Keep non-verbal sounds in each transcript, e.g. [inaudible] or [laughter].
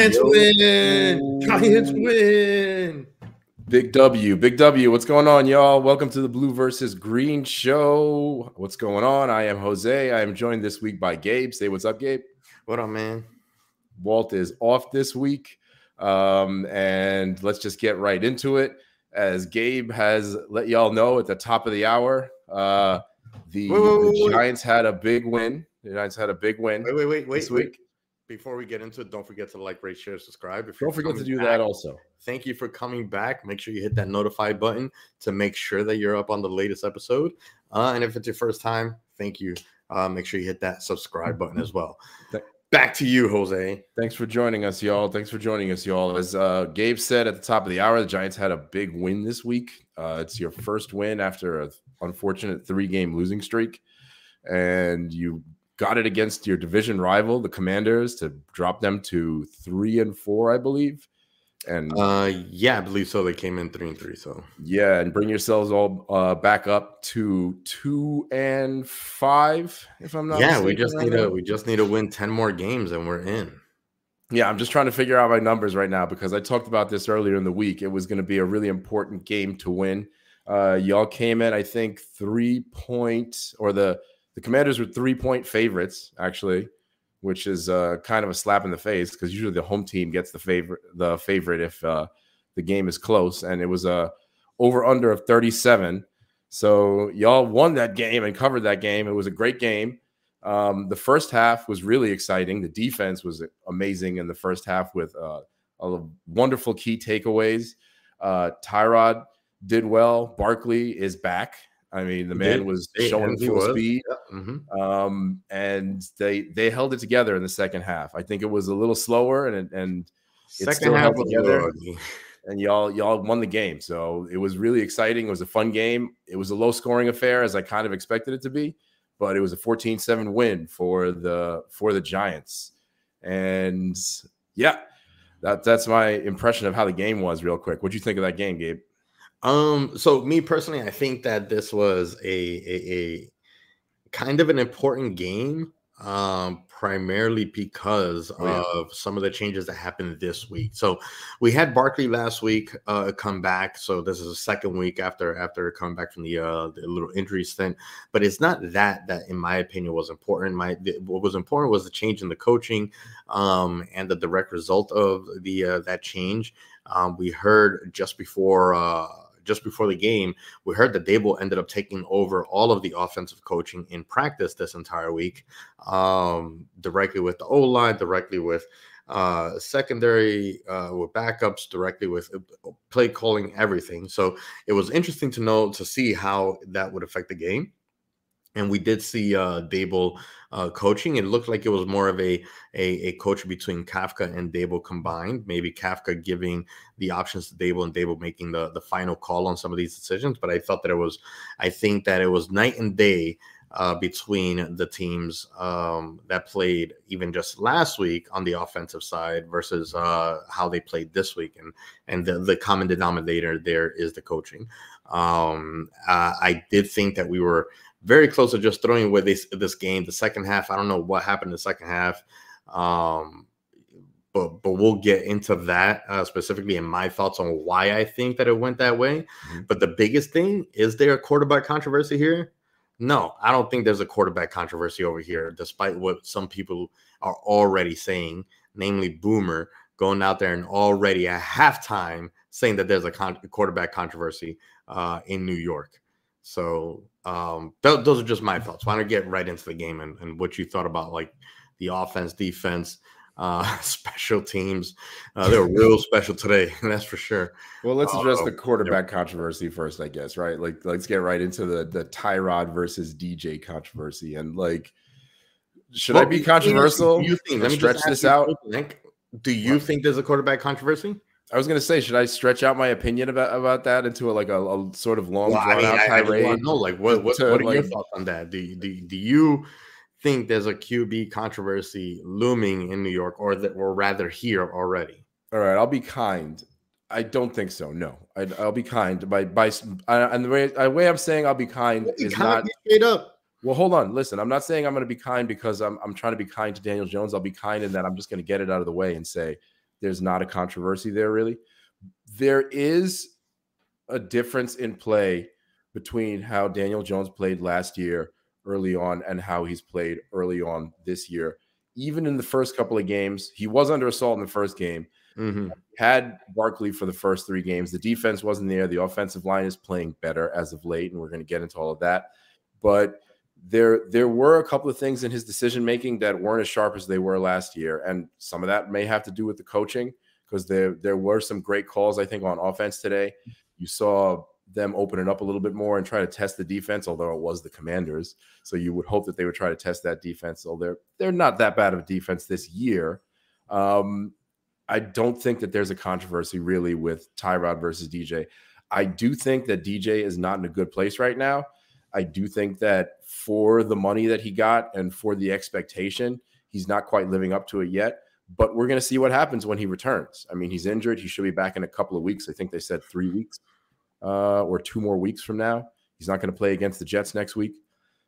Yo, Giants yo. win! Giants win! Big W, Big W. What's going on, y'all? Welcome to the Blue versus Green show. What's going on? I am Jose. I am joined this week by Gabe. Say what's up, Gabe. What up, man? Walt is off this week. Um, and let's just get right into it. As Gabe has let y'all know at the top of the hour, uh, the, Wait, wait, the wait, wait. Giants had a big win. The Giants had a big win Wait, wait, wait, wait, this wait. week. Before we get into it, don't forget to like, rate, share, subscribe. If Don't forget to do back, that also. Thank you for coming back. Make sure you hit that notify button to make sure that you're up on the latest episode. Uh, and if it's your first time, thank you. Uh, make sure you hit that subscribe button as well. Back to you, Jose. Thanks for joining us, y'all. Thanks for joining us, y'all. As uh, Gabe said at the top of the hour, the Giants had a big win this week. Uh, it's your first win after an unfortunate three-game losing streak, and you got it against your division rival, the Commanders, to drop them to three and four, I believe. And Uh, yeah, I believe so. They came in three and three. So yeah, and bring yourselves all uh, back up to two and five, if I'm not. yeah, we just right need now. to we just need to win ten more games and we're in. Yeah, I'm just trying to figure out my numbers right now because I talked about this earlier in the week. It was going to be a really important game to win. Uh, y'all came in, I think, three point or the the Commanders were three point favorites actually, which is uh, kind of a slap in the face because usually the home team gets the favorite the favorite if uh, the game is close, and it was a over under of 37. So y'all won that game and covered that game. It was a great game. Um, the first half was really exciting. The defense was amazing in the first half with uh, a wonderful key takeaways. Uh, Tyrod did well. Barkley is back. I mean, the He man did. was showing full was. speed, Mhm. um, and they they held it together in the second half. I think it was a little slower, and and It Second still half held together. a little ugly. and y'all y'all won the game. So it was really exciting. It was a fun game. It was a low scoring affair as I kind of expected it to be, but it was a 14-7 win for the for the Giants. And yeah, that that's my impression of how the game was real quick. What'd you think of that game, Gabe? Um, so me personally, I think that this was a a, a kind of an important game, um, primarily because Oh, yeah. of some of the changes that happened this week. So we had Barkley last week uh come back. So this is the second week after after coming back from the uh the little injury stint. But it's not that that in my opinion was important. My the, what was important was the change in the coaching um and the direct result of the uh, that change. Um, we heard just before uh, just before the game, we heard that Daboll ended up taking over all of the offensive coaching in practice this entire week, um, directly with the O line, directly with uh, secondary, uh, with backups, directly with uh, play calling, everything. So it was interesting to know to see how that would affect the game. And we did see uh, Daboll uh, coaching. It looked like it was more of a, a a coach between Kafka and Daboll combined. Maybe Kafka giving the options to Daboll and Daboll making the the final call on some of these decisions. But I thought that it was, I think that it was night and day uh, between the teams um, that played even just last week on the offensive side versus uh, how they played this week. And and the, the common denominator there is the coaching. Um, uh, I did think that we were very close to just throwing away this this game. The second half, I don't know what happened in the second half. Um, but but we'll get into that uh, specifically in my thoughts on why I think that it went that way. Mhm. But the biggest thing is there a quarterback controversy here? No, I don't think there's a quarterback controversy over here, despite what some people are already saying, namely Boomer going out there and already at halftime saying that there's a con- quarterback controversy uh, in New York. So um, th- those are just my thoughts. Why don't get right into the game and, and what you thought about like the offense, defense, uh, [laughs] special teams. Uh, they were [laughs] real special today, [laughs] that's for sure. Well, let's address Uh, the quarterback controversy first, I guess, right? Like, let's get right into the the Tyrod versus DJ controversy, and like, should I be controversial? you think? Let me stretch this out. Do you think there's a quarterback controversy? I was gonna say, should I stretch out my opinion about about that into a, like a, a sort of long Well, I drawn mean, out I, I tirade? to know, like, what what, to, what are your thoughts on that? Do you, do, do you think there's a QB controversy looming in New York, or that, or rather here already? All right, I'll be kind. I don't think so. No, I, I'll be kind. By by, uh, and the way the way I'm saying I'll be kind Be is kind, not straight up. Well, hold on. Listen, I'm not saying I'm going to be kind because I'm I'm trying to be kind to Daniel Jones. I'll be kind in that I'm just going to get it out of the way and say there's not a controversy there really. There is a difference in play between how Daniel Jones played last year early on and how he's played early on this year. Even in the first couple of games, he was under assault in the first game. Mm-hmm. Had Barkley for the first three games. The defense wasn't there. The offensive line is playing better as of late, and we're going to get into all of that. But there, there were a couple of things in his decision making that weren't as sharp as they were last year, and some of that may have to do with the coaching because there, there were some great calls I think on offense today. You saw them open it up a little bit more and try to test the defense, although it was the commanders. So you would hope that they would try to test that defense. So they're they're not that bad of a defense this year. Um, I don't think that there's a controversy really with Tyrod versus DJ. I do think that DJ is not in a good place right now. I do think that for the money that he got and for the expectation, he's not quite living up to it yet. But we're going to see what happens when he returns. I mean, he's injured. He should be back in a couple of weeks. I think they said three weeks uh, or two more weeks from now. He's not going to play against the Jets next week.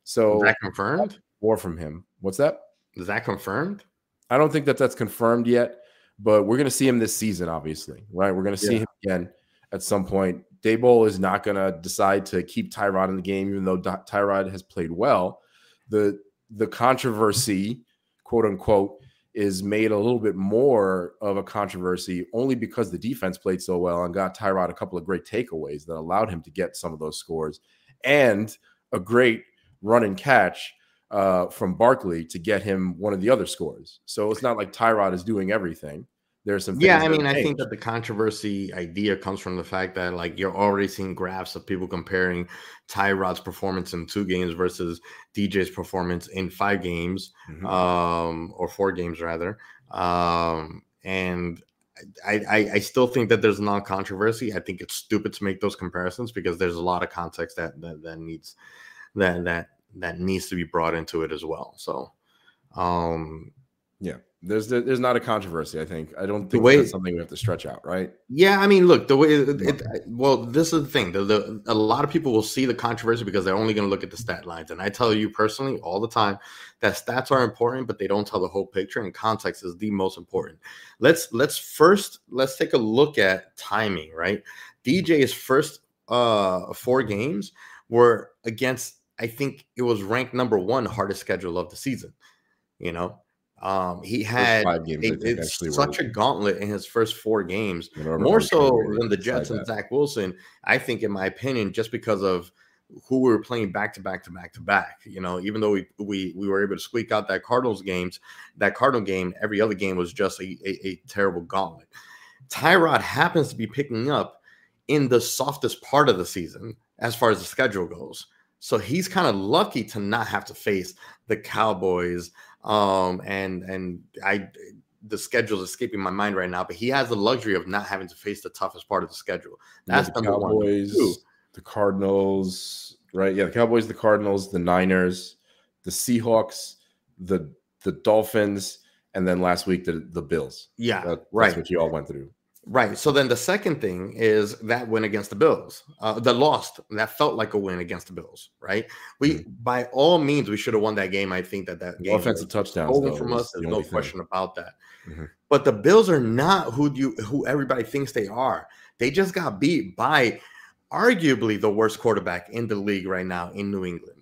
So is that confirmed? More from him. What's that? Is that confirmed? I don't think that that's confirmed yet, but we're going to see him this season, obviously, right? We're going to see yeah. him again at some point. Daboll is not going to decide to keep Tyrod in the game, even though Tyrod has played well. The the controversy, quote unquote, is made a little bit more of a controversy only because the defense played so well and got Tyrod a couple of great takeaways that allowed him to get some of those scores and a great run and catch uh, from Barkley to get him one of the other scores. So it's not like Tyrod is doing everything. There's some yeah. I mean, I think that the controversy idea comes from the fact that like you're already seeing graphs of people comparing Tyrod's performance in two games versus DJ's performance in five games, mm-hmm. um, or four games rather. Um, and I, I, I still think that there's non-controversy. I think it's stupid to make those comparisons because there's a lot of context that that, that needs that that that needs to be brought into it as well. So, um, yeah, there's there's not a controversy. I think I don't think way, that's something we have to stretch out, right? Yeah, I mean, look, the way it, it, well, this is the thing. The, the, a lot of people will see the controversy because they're only going to look at the stat lines, and I tell you personally all the time that stats are important, but they don't tell the whole picture, and context is the most important. Let's let's first let's take a look at timing, right? DJ's first uh four games were against I think it was ranked number one hardest schedule of the season. You know, um, he had games, such a gauntlet in his first four games, more so than the Jets and Zach Wilson. I think, in my opinion, just because of who we were playing back to back to back to back. You know, even though we we we were able to squeak out that Cardinals games, that Cardinal game, every other game was just a, a, a terrible gauntlet. Tyrod happens to be picking up in the softest part of the season as far as the schedule goes. So he's kind of lucky to not have to face the Cowboys, um, and and I the schedule is escaping my mind right now, but he has the luxury of not having to face the toughest part of the schedule. That's yeah, the Cowboys, one. The Cardinals, right? Yeah, the Cowboys, the Cardinals, the Niners, the Seahawks, the the Dolphins, and then last week the the Bills. Yeah, that, right. That's what you all went through. Right. So then the second thing is that win against the Bills, uh, the lost that felt like a win against the Bills. Right. We mm-hmm. by all means we should have won that game. I think that that game offensive touchdown over from us. There's the no thing. question about that. Mm-hmm. But the Bills are not who you who everybody thinks they are. They just got beat by arguably the worst quarterback in the league right now in New England.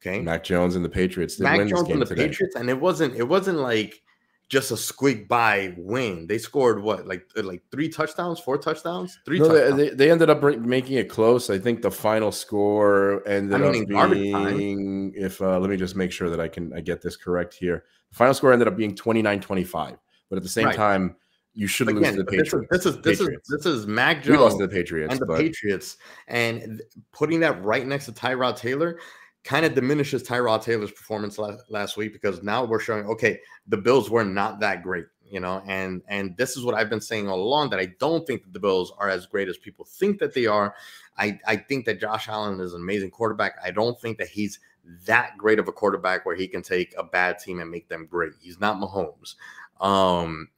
Okay. Mac Jones and the Patriots. Mac Jones and the today. Patriots, and it wasn't it wasn't like just a squeak by win. They scored what, like uh, like three touchdowns, four touchdowns, three. No, touchdowns. They, they ended up making it close. I think the final score ended I mean, up being. If uh, let me just make sure that I can I get this correct here. The final score ended up being 29-25. but at the same right. time, you should lose to the Patriots. This is this is this is, this is Mac Jones. We lost to the Patriots and the but... Patriots, and putting that right next to Tyrod Taylor kind of diminishes Tyrod Taylor's performance last, last week because now we're showing okay, the Bills were not that great, you know, and and this is what I've been saying all along that I don't think that the Bills are as great as people think that they are. I I think that Josh Allen is an amazing quarterback. I don't think that he's that great of a quarterback where he can take a bad team and make them great. He's not Mahomes. Um,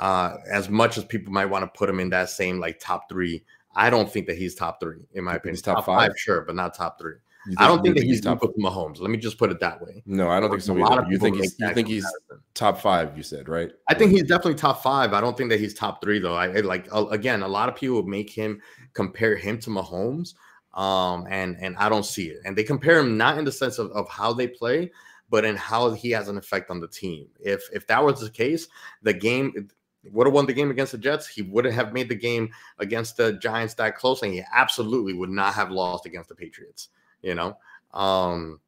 uh, as much as people might want to put him in that same like top three, I don't think that he's top three in my opinion. He's top, top five? five, sure, but not top three. I don't think that he's, top to Mahomes. Let me just put it that way. No, I don't think so. A lot of you think he's, you think he's top five? You said right. I think he's definitely top five. I don't think that he's top three though. I, I like again, a lot of people make him compare him to Mahomes, um, and and I don't see it. And they compare him not in the sense of, of how they play, but in how he has an effect on the team. If if that was the case, the game would have won the game against the Jets. He wouldn't have made the game against the Giants that close, and he absolutely would not have lost against the Patriots. You know, um,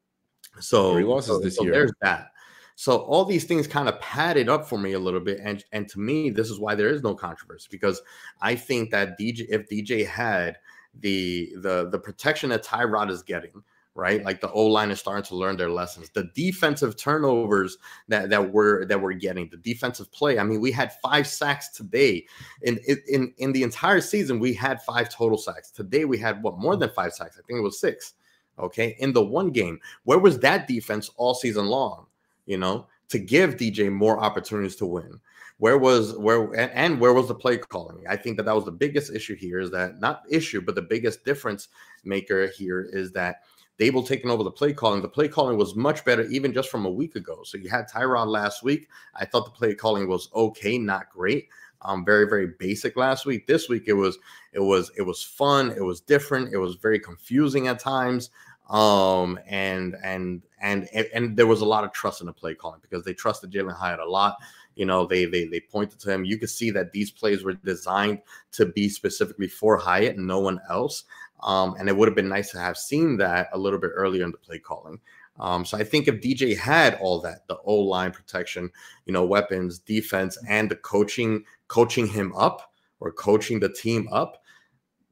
so Three losses so, this so year. There's that. So all these things kind of padded up for me a little bit, and and to me, this is why there is no controversy because I think that DJ, if DJ had the the the protection that Tyrod is getting, right? Like the O line is starting to learn their lessons. The defensive turnovers that that we're that we're getting, the defensive play. I mean, we had five sacks today. In in in the entire season, we had five total sacks. Today we had what more than five sacks? I think it was six. Okay, in the one game, where was that defense all season long? You know, to give DJ more opportunities to win. Where was where and, where was the play calling? I think that that was the biggest issue here. Is that not issue, but the biggest difference maker here is that Daboll taking over the play calling. The play calling was much better even just from a week ago. So you had Tyrod last week. I thought the play calling was okay, not great. Um, very very basic last week. This week it was it was it was fun. It was different. It was very confusing at times. Um, and and and and there was a lot of trust in the play calling because they trusted Jalin Hyatt a lot. You know, they they they pointed to him. You could see that these plays were designed to be specifically for Hyatt and no one else. Um, and it would have been nice to have seen that a little bit earlier in the play calling. Um, so I think if DJ had all that, the O line protection, you know, weapons, defense, and the coaching, coaching him up or coaching the team up,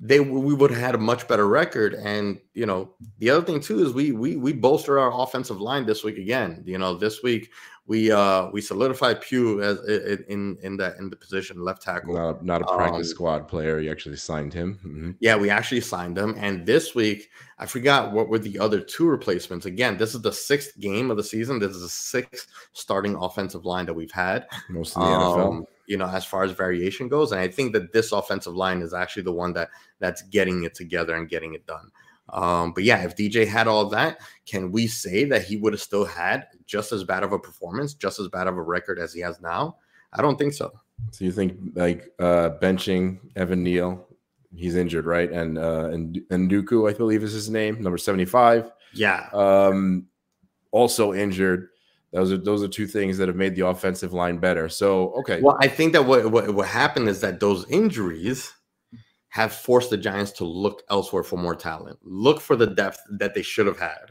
they we would have had a much better record. And you know, the other thing too is we we we bolstered our offensive line this week again. You know, this week we uh we solidified Pugh as in in that in the position left tackle. Not, not a practice um, squad player. You actually signed him. Mm-hmm. Yeah, we actually signed him. And this week, I forgot what were the other two replacements. Again, this is the sixth game of the season. This is the sixth starting offensive line that we've had. Most of the um, NFL. You know, as far as variation goes, and I think that this offensive line is actually the one that that's getting it together and getting it done. Um, but yeah, if DJ had all that, can we say that he would have still had just as bad of a performance, just as bad of a record as he has now? I don't think so. So you think like uh, benching Evan Neal, he's injured, right? And uh, and Nduku, I believe is his name, number seventy-five. Yeah. Um, also injured. Those are those are two things that have made the offensive line better. So okay. Well, I think that what what, what happened is that those injuries have forced the Giants to look elsewhere for more talent, look for the depth that they should have had.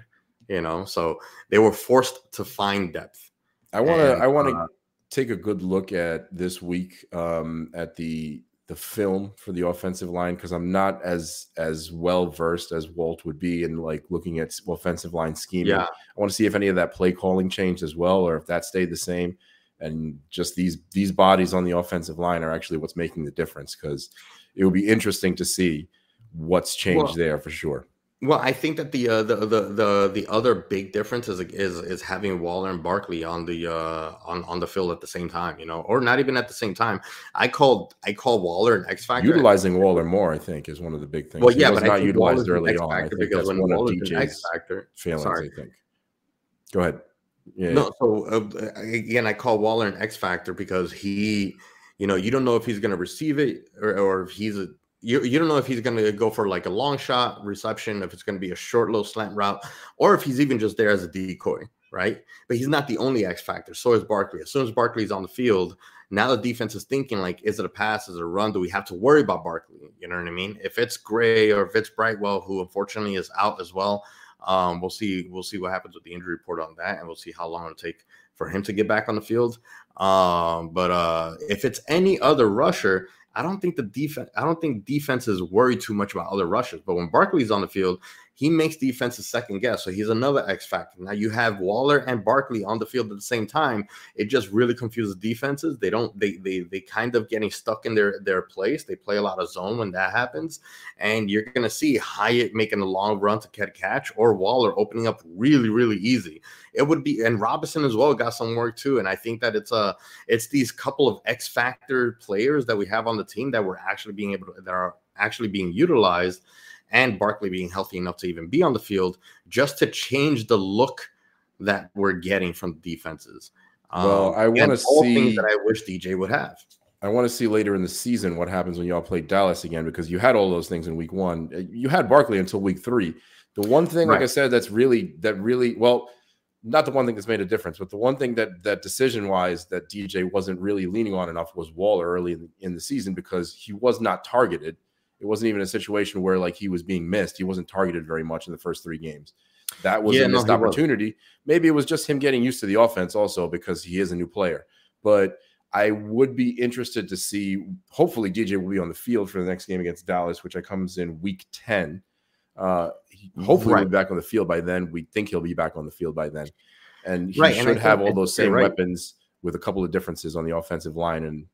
You know, so they were forced to find depth. I want to. I want to uh, take a good look at this week um, at the the film for the offensive line because I'm not as as well versed as Walt would be in like looking at offensive line scheme. Yeah, I want to see if any of that play calling changed as well, or if that stayed the same. And just these these bodies on the offensive line are actually what's making the difference because it will be interesting to see what's changed well, there for sure. Well, I think that the, uh, the the the the other big difference is is is having Waller and Barkley on the uh, on on the field at the same time, you know, or not even at the same time. I called I call Waller an X factor. Utilizing Waller more, I think, is one of the big things. Well, yeah, but not utilized early on. I think that's one Waller's of DJ's factor, failings. Sorry. I think. Go ahead. Yeah. No, so uh, again, I call Waller an X factor because he, you know, you don't know if he's going to receive it or, or if he's a you, you don't know if he's going to go for like a long shot reception, if it's going to be a short little slant route, or if he's even just there as a decoy, right? But he's not the only X factor. So is Barkley. As soon as Barkley's on the field, now the defense is thinking like, is it a pass? Is it a run? Do we have to worry about Barkley? You know what I mean? If it's Gray or if it's Brightwell, who unfortunately is out as well, um, we'll see. We'll see what happens with the injury report on that, and we'll see how long it'll take for him to get back on the field. Um, but uh, if it's any other rusher, I don't think the defense. I don't think defenses worry too much about other rushers. But when Barkley's on the field, he makes defenses second guess. So he's another X factor. Now you have Waller and Barkley on the field at the same time. It just really confuses defenses. They don't. They they they kind of getting stuck in their their place. They play a lot of zone when that happens, and you're gonna see Hyatt making a long run to get catch or Waller opening up really really easy. It would be and Robinson as well got some work too. And I think that it's a it's these couple of X factor players that we have on the team that we're actually being able to that are actually being utilized and Barkley being healthy enough to even be on the field, just to change the look that we're getting from defenses. Well, um, I want to see things that I wish DJ would have. I want to see later in the season what happens when y'all play Dallas again because you had all those things in week one. Uh, you had Barkley until week three. The one thing, right. like I said, that's really that really well, not the one thing that's made a difference, but the one thing that that decision wise that DJ wasn't really leaning on enough was Waller early in the, in the season because he was not targeted. It wasn't even a situation where like he was being missed. He wasn't targeted very much in the first three games. That was yeah, a missed no, opportunity. Was. Maybe it was just him getting used to the offense also because he is a new player. But I would be interested to see. Hopefully, DJ will be on the field for the next game against Dallas, which I comes in week ten. Uh, hopefully, right. he'll be back on the field by then. We think he'll be back on the field by then, and he right. should and have all those same right. weapons with a couple of differences on the offensive line and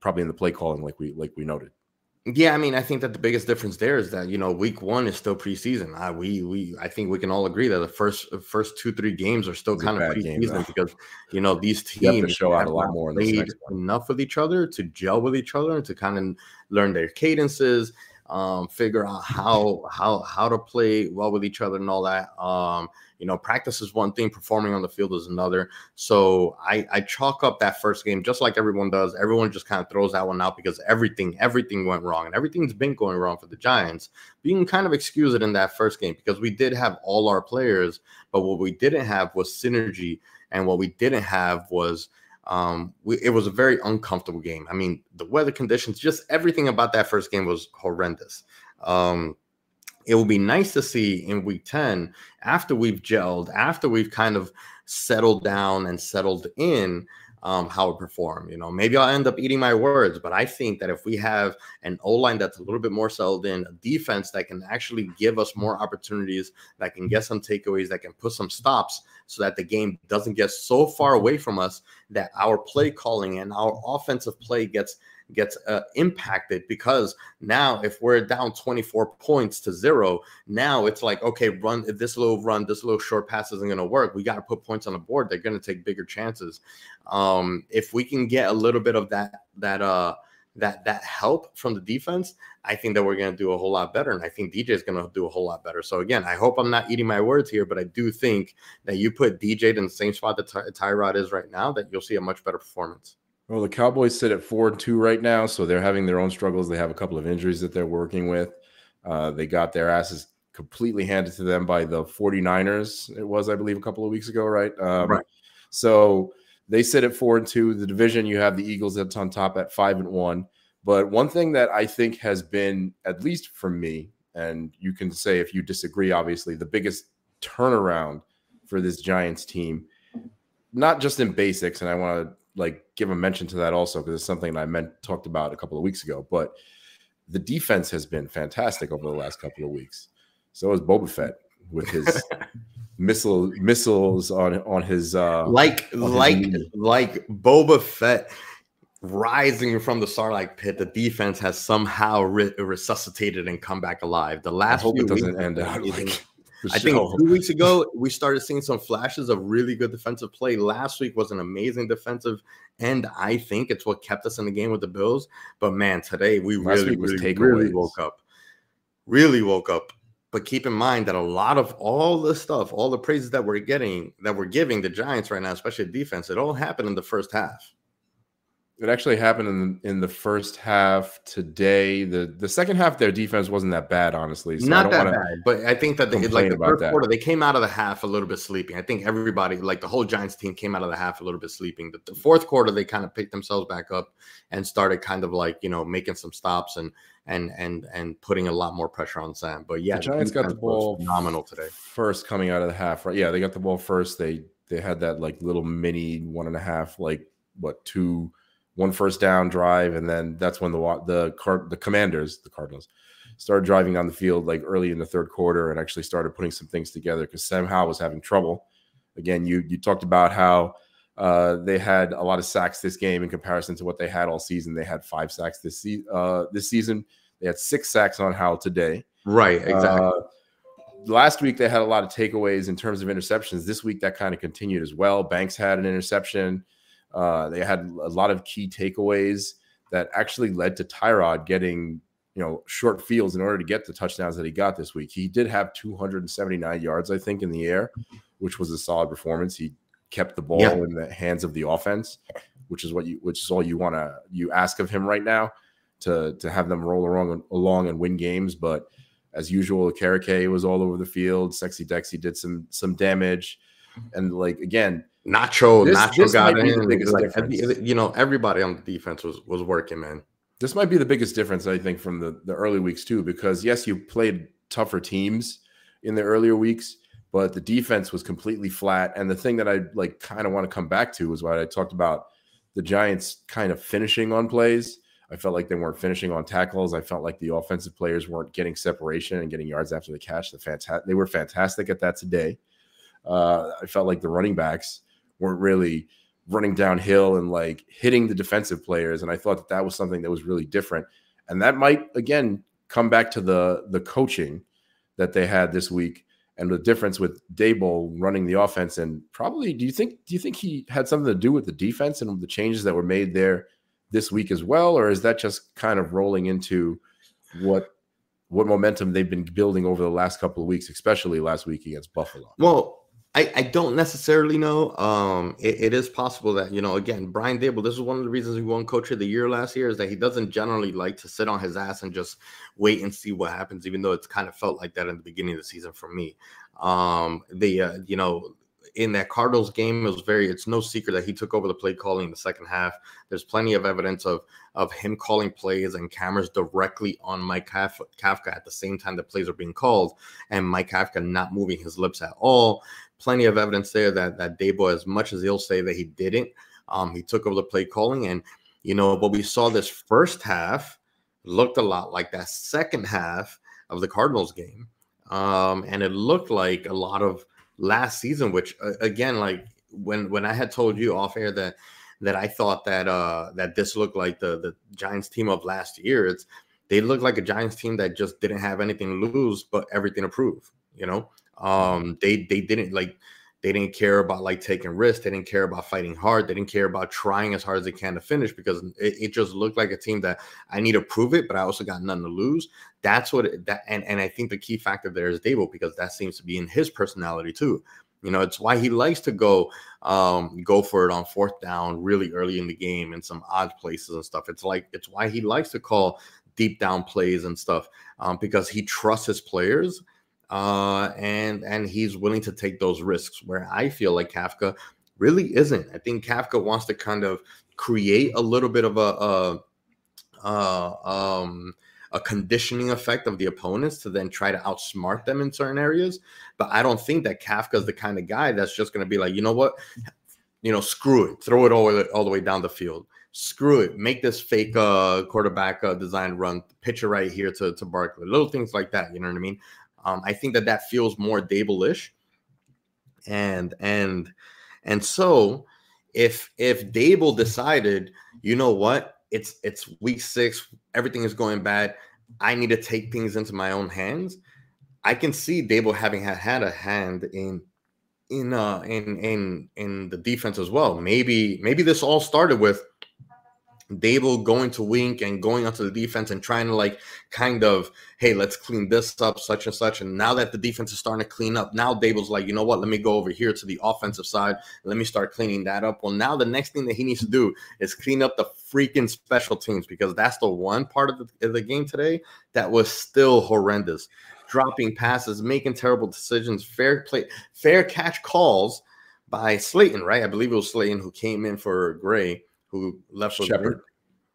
probably in the play calling, like we like we noted. Yeah, I mean, I think that the biggest difference there is that you know week one is still preseason. Uh, we we I think we can all agree that the first first two three games are still it's kind of preseason game, because you know these [laughs] teams show out a lot more Need enough with each other to gel with each other and to kind of learn their cadences, um, figure out how how how to play well with each other and all that. Um, you know, practice is one thing, performing on the field is another. So I, I chalk up that first game just like everyone does. Everyone just kind of throws that one out because everything, everything went wrong and everything's been going wrong for the Giants. But you can kind of excuse it in that first game because we did have all our players, but what we didn't have was synergy. And what we didn't have was um we, it was a very uncomfortable game i mean the weather conditions just everything about that first game was horrendous um it will be nice to see in week 10 after we've gelled after we've kind of settled down and settled in um, how it perform. You know, maybe I'll end up eating my words, but I think that if we have an O line that's a little bit more settled in, a defense that can actually give us more opportunities, that can get some takeaways, that can put some stops, so that the game doesn't get so far away from us that our play calling and our offensive play gets gets uh, impacted because now if we're down 24 points to zero now it's like okay run this little run this little short pass isn't going to work we got to put points on the board they're going to take bigger chances um if we can get a little bit of that that uh that that help from the defense, I think that we're going to do a whole lot better, and I think DJ is going to do a whole lot better. So again, I hope I'm not eating my words here, but I do think that you put DJ in the same spot that Ty- Tyrod is right now, that you'll see a much better performance. Well, the Cowboys sit at four and two right now, so they're having their own struggles. They have a couple of injuries that they're working with. Uh, they got their asses completely handed to them by the 49ers. It was, I believe, a couple of weeks ago, right? Um, right. So they sit at four and two. The division, you have the Eagles that's on top at five and one. But one thing that I think has been, at least for me, and you can say if you disagree, obviously, the biggest turnaround for this Giants team, not just in basics, and I want to like give a mention to that also because it's something I meant talked about a couple of weeks ago. But the defense has been fantastic over the last couple of weeks. So is Boba Fett with his [laughs] missile missiles on on his uh like on like his like Boba Fett rising from the Sarlacc pit. The defense has somehow re- resuscitated and come back alive. The last I hope it doesn't end out like I think two weeks ago we started seeing some flashes of really good defensive play. Last week was an amazing defensive end. I think it's what kept us in the game with the Bills. But man, today we Last really, really, really woke up. Really woke up. But keep in mind that a lot of all the stuff, all the praises that we're getting, that we're giving the Giants right now, especially defense, it all happened in the first half. It actually happened in in the first half today. The the second half, their defense wasn't that bad, honestly. So Not that bad, but I think that they like the first that. quarter, they came out of the half a little bit sleeping. I think everybody, like the whole Giants team, came out of the half a little bit sleeping. The, the fourth quarter, they kind of picked themselves back up and started kind of like you know making some stops and and and and putting a lot more pressure on Sam. But yeah, the Giants got the ball phenomenal today. First coming out of the half, right? Yeah, they got the ball first. They they had that like little mini one and a half, like what two one first down drive, and then that's when the the car, the Commanders, the Cardinals, started driving on the field like early in the third quarter and actually started putting some things together because Sam Howell was having trouble. Again, you you talked about how uh, they had a lot of sacks this game in comparison to what they had all season. They had five sacks this se- uh, this season. They had six sacks on Howell today. Right, exactly. Uh, last week they had a lot of takeaways in terms of interceptions. This week that kind of continued as well. Banks had an interception. Uh, they had a lot of key takeaways that actually led to Tyrod getting you know short fields in order to get the touchdowns that he got this week. He did have 279 yards, I think, in the air, which was a solid performance. He kept the ball yeah. in the hands of the offense, which is what you which is all you want to you ask of him right now to to have them roll along along and win games. But as usual, Okereke was all over the field. Sexy Dexy did some some damage, and like again, Nacho this, Nacho this got in. Like, you know, everybody on the defense was was working, man. This might be the biggest difference I think from the the early weeks too, because yes, you played tougher teams in the earlier weeks, but the defense was completely flat. And the thing that I like kind of want to come back to was what I talked about the Giants kind of finishing on plays. I felt like they weren't finishing on tackles. I felt like the offensive players weren't getting separation and getting yards after the catch. The fantastic, they were fantastic at that today. Uh, I felt like the running backs weren't really running downhill and like hitting the defensive players, and I thought that that was something that was really different. And that might again come back to the the coaching that they had this week and the difference with Daboll running the offense and probably do you think do you think he had something to do with the defense and the changes that were made there this week as well or is that just kind of rolling into what what momentum they've been building over the last couple of weeks especially last week against Buffalo well I, I don't necessarily know. Um, it, it is possible that you know, again, Brian Daboll. This is one of the reasons he won Coach of the Year last year is that he doesn't generally like to sit on his ass and just wait and see what happens. Even though it's kind of felt like that in the beginning of the season for me. Um, the uh, you know, in that Cardinals game, it was very. It's no secret that he took over the play calling in the second half. There's plenty of evidence of of him calling plays and cameras directly on Mike Kafka at the same time the plays are being called, and Mike Kafka not moving his lips at all plenty of evidence there that that Daboll, as much as he'll say that he didn't, um, he took over the play calling, and you know, but we saw this first half looked a lot like that second half of the Cardinals game, um, and it looked like a lot of last season, which uh, again, like when when I had told you off air that that I thought that uh that this looked like the the Giants team of last year, it's they looked like a Giants team that just didn't have anything to lose but everything to prove, you know. Um, they they didn't like they didn't care about like taking risks. They didn't care about fighting hard. They didn't care about trying as hard as they can to finish because it, it, just looked like a team that I need to prove it, but I also got nothing to lose. That's what it, that and and I think the key factor there is Daboll because that seems to be in his personality too. You know, it's why he likes to go um, go for it on fourth down really early in the game in some odd places and stuff. It's like it's why he likes to call deep down plays and stuff um, because he trusts his players uh, and and he's willing to take those risks. Where I feel like Kafka really isn't. I think Kafka wants to kind of create a little bit of a, a, a um, a conditioning effect of the opponents to then try to outsmart them in certain areas. But I don't think that Kafka is the kind of guy that's just going to be like, you know what, you know, screw it, throw it all, all the way down the field. Screw it, make this fake uh, quarterback uh, design run, pitch it right here to, to Barkley, little things like that. You know what I mean? Um, I think that that feels more Daboll-ish, and and and so if if Daboll decided, you know what, it's it's week six, everything is going bad, I need to take things into my own hands. I can see Daboll having had, had a hand in in uh in in in the defense as well. Maybe maybe this all started with Daboll going to Wink and going onto the defense and trying to like kind of, hey, let's clean this up, such and such. And now that the defense is starting to clean up, now Daboll's like, you know what? Let me go over here to the offensive side. Let me start cleaning that up. Well, now the next thing that he needs to do is clean up the freaking special teams because that's the one part of the, of the game today that was still horrendous. Dropping passes, making terrible decisions, fair play, fair catch calls by Slayton, right? I believe it was Slayton who came in for Gray who left with Shepard.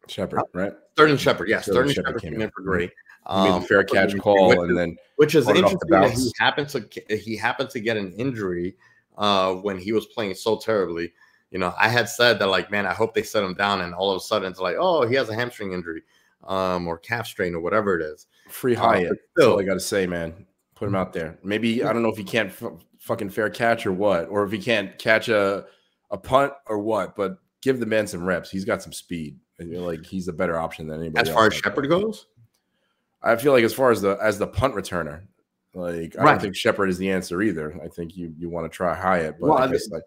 Shepard, right? Sterling Shepard, yes. Sterling, Sterling Shepard came, came in for Gray. Um, made the fair catch call, which, and then which is interesting that he happened to he happened to get an injury uh, when he was playing so terribly. You know, I had said that like, man, I hope they set him down, and all of a sudden it's like, oh, he has a hamstring injury, um, or calf strain, or whatever it is. Free uh, Hyatt. Uh, still, all I got to say, man. Put him out there. Maybe I don't know if he can't f- fucking fair catch or what, or if he can't catch a a punt or what, but give the man some reps. He's got some speed. I feel like he's a better option than anybody. As far as Shepard goes, I feel like as far as the as the punt returner, Like I don't think Shepard is the answer either. I think you you want to try Hyatt, but well, I guess, like,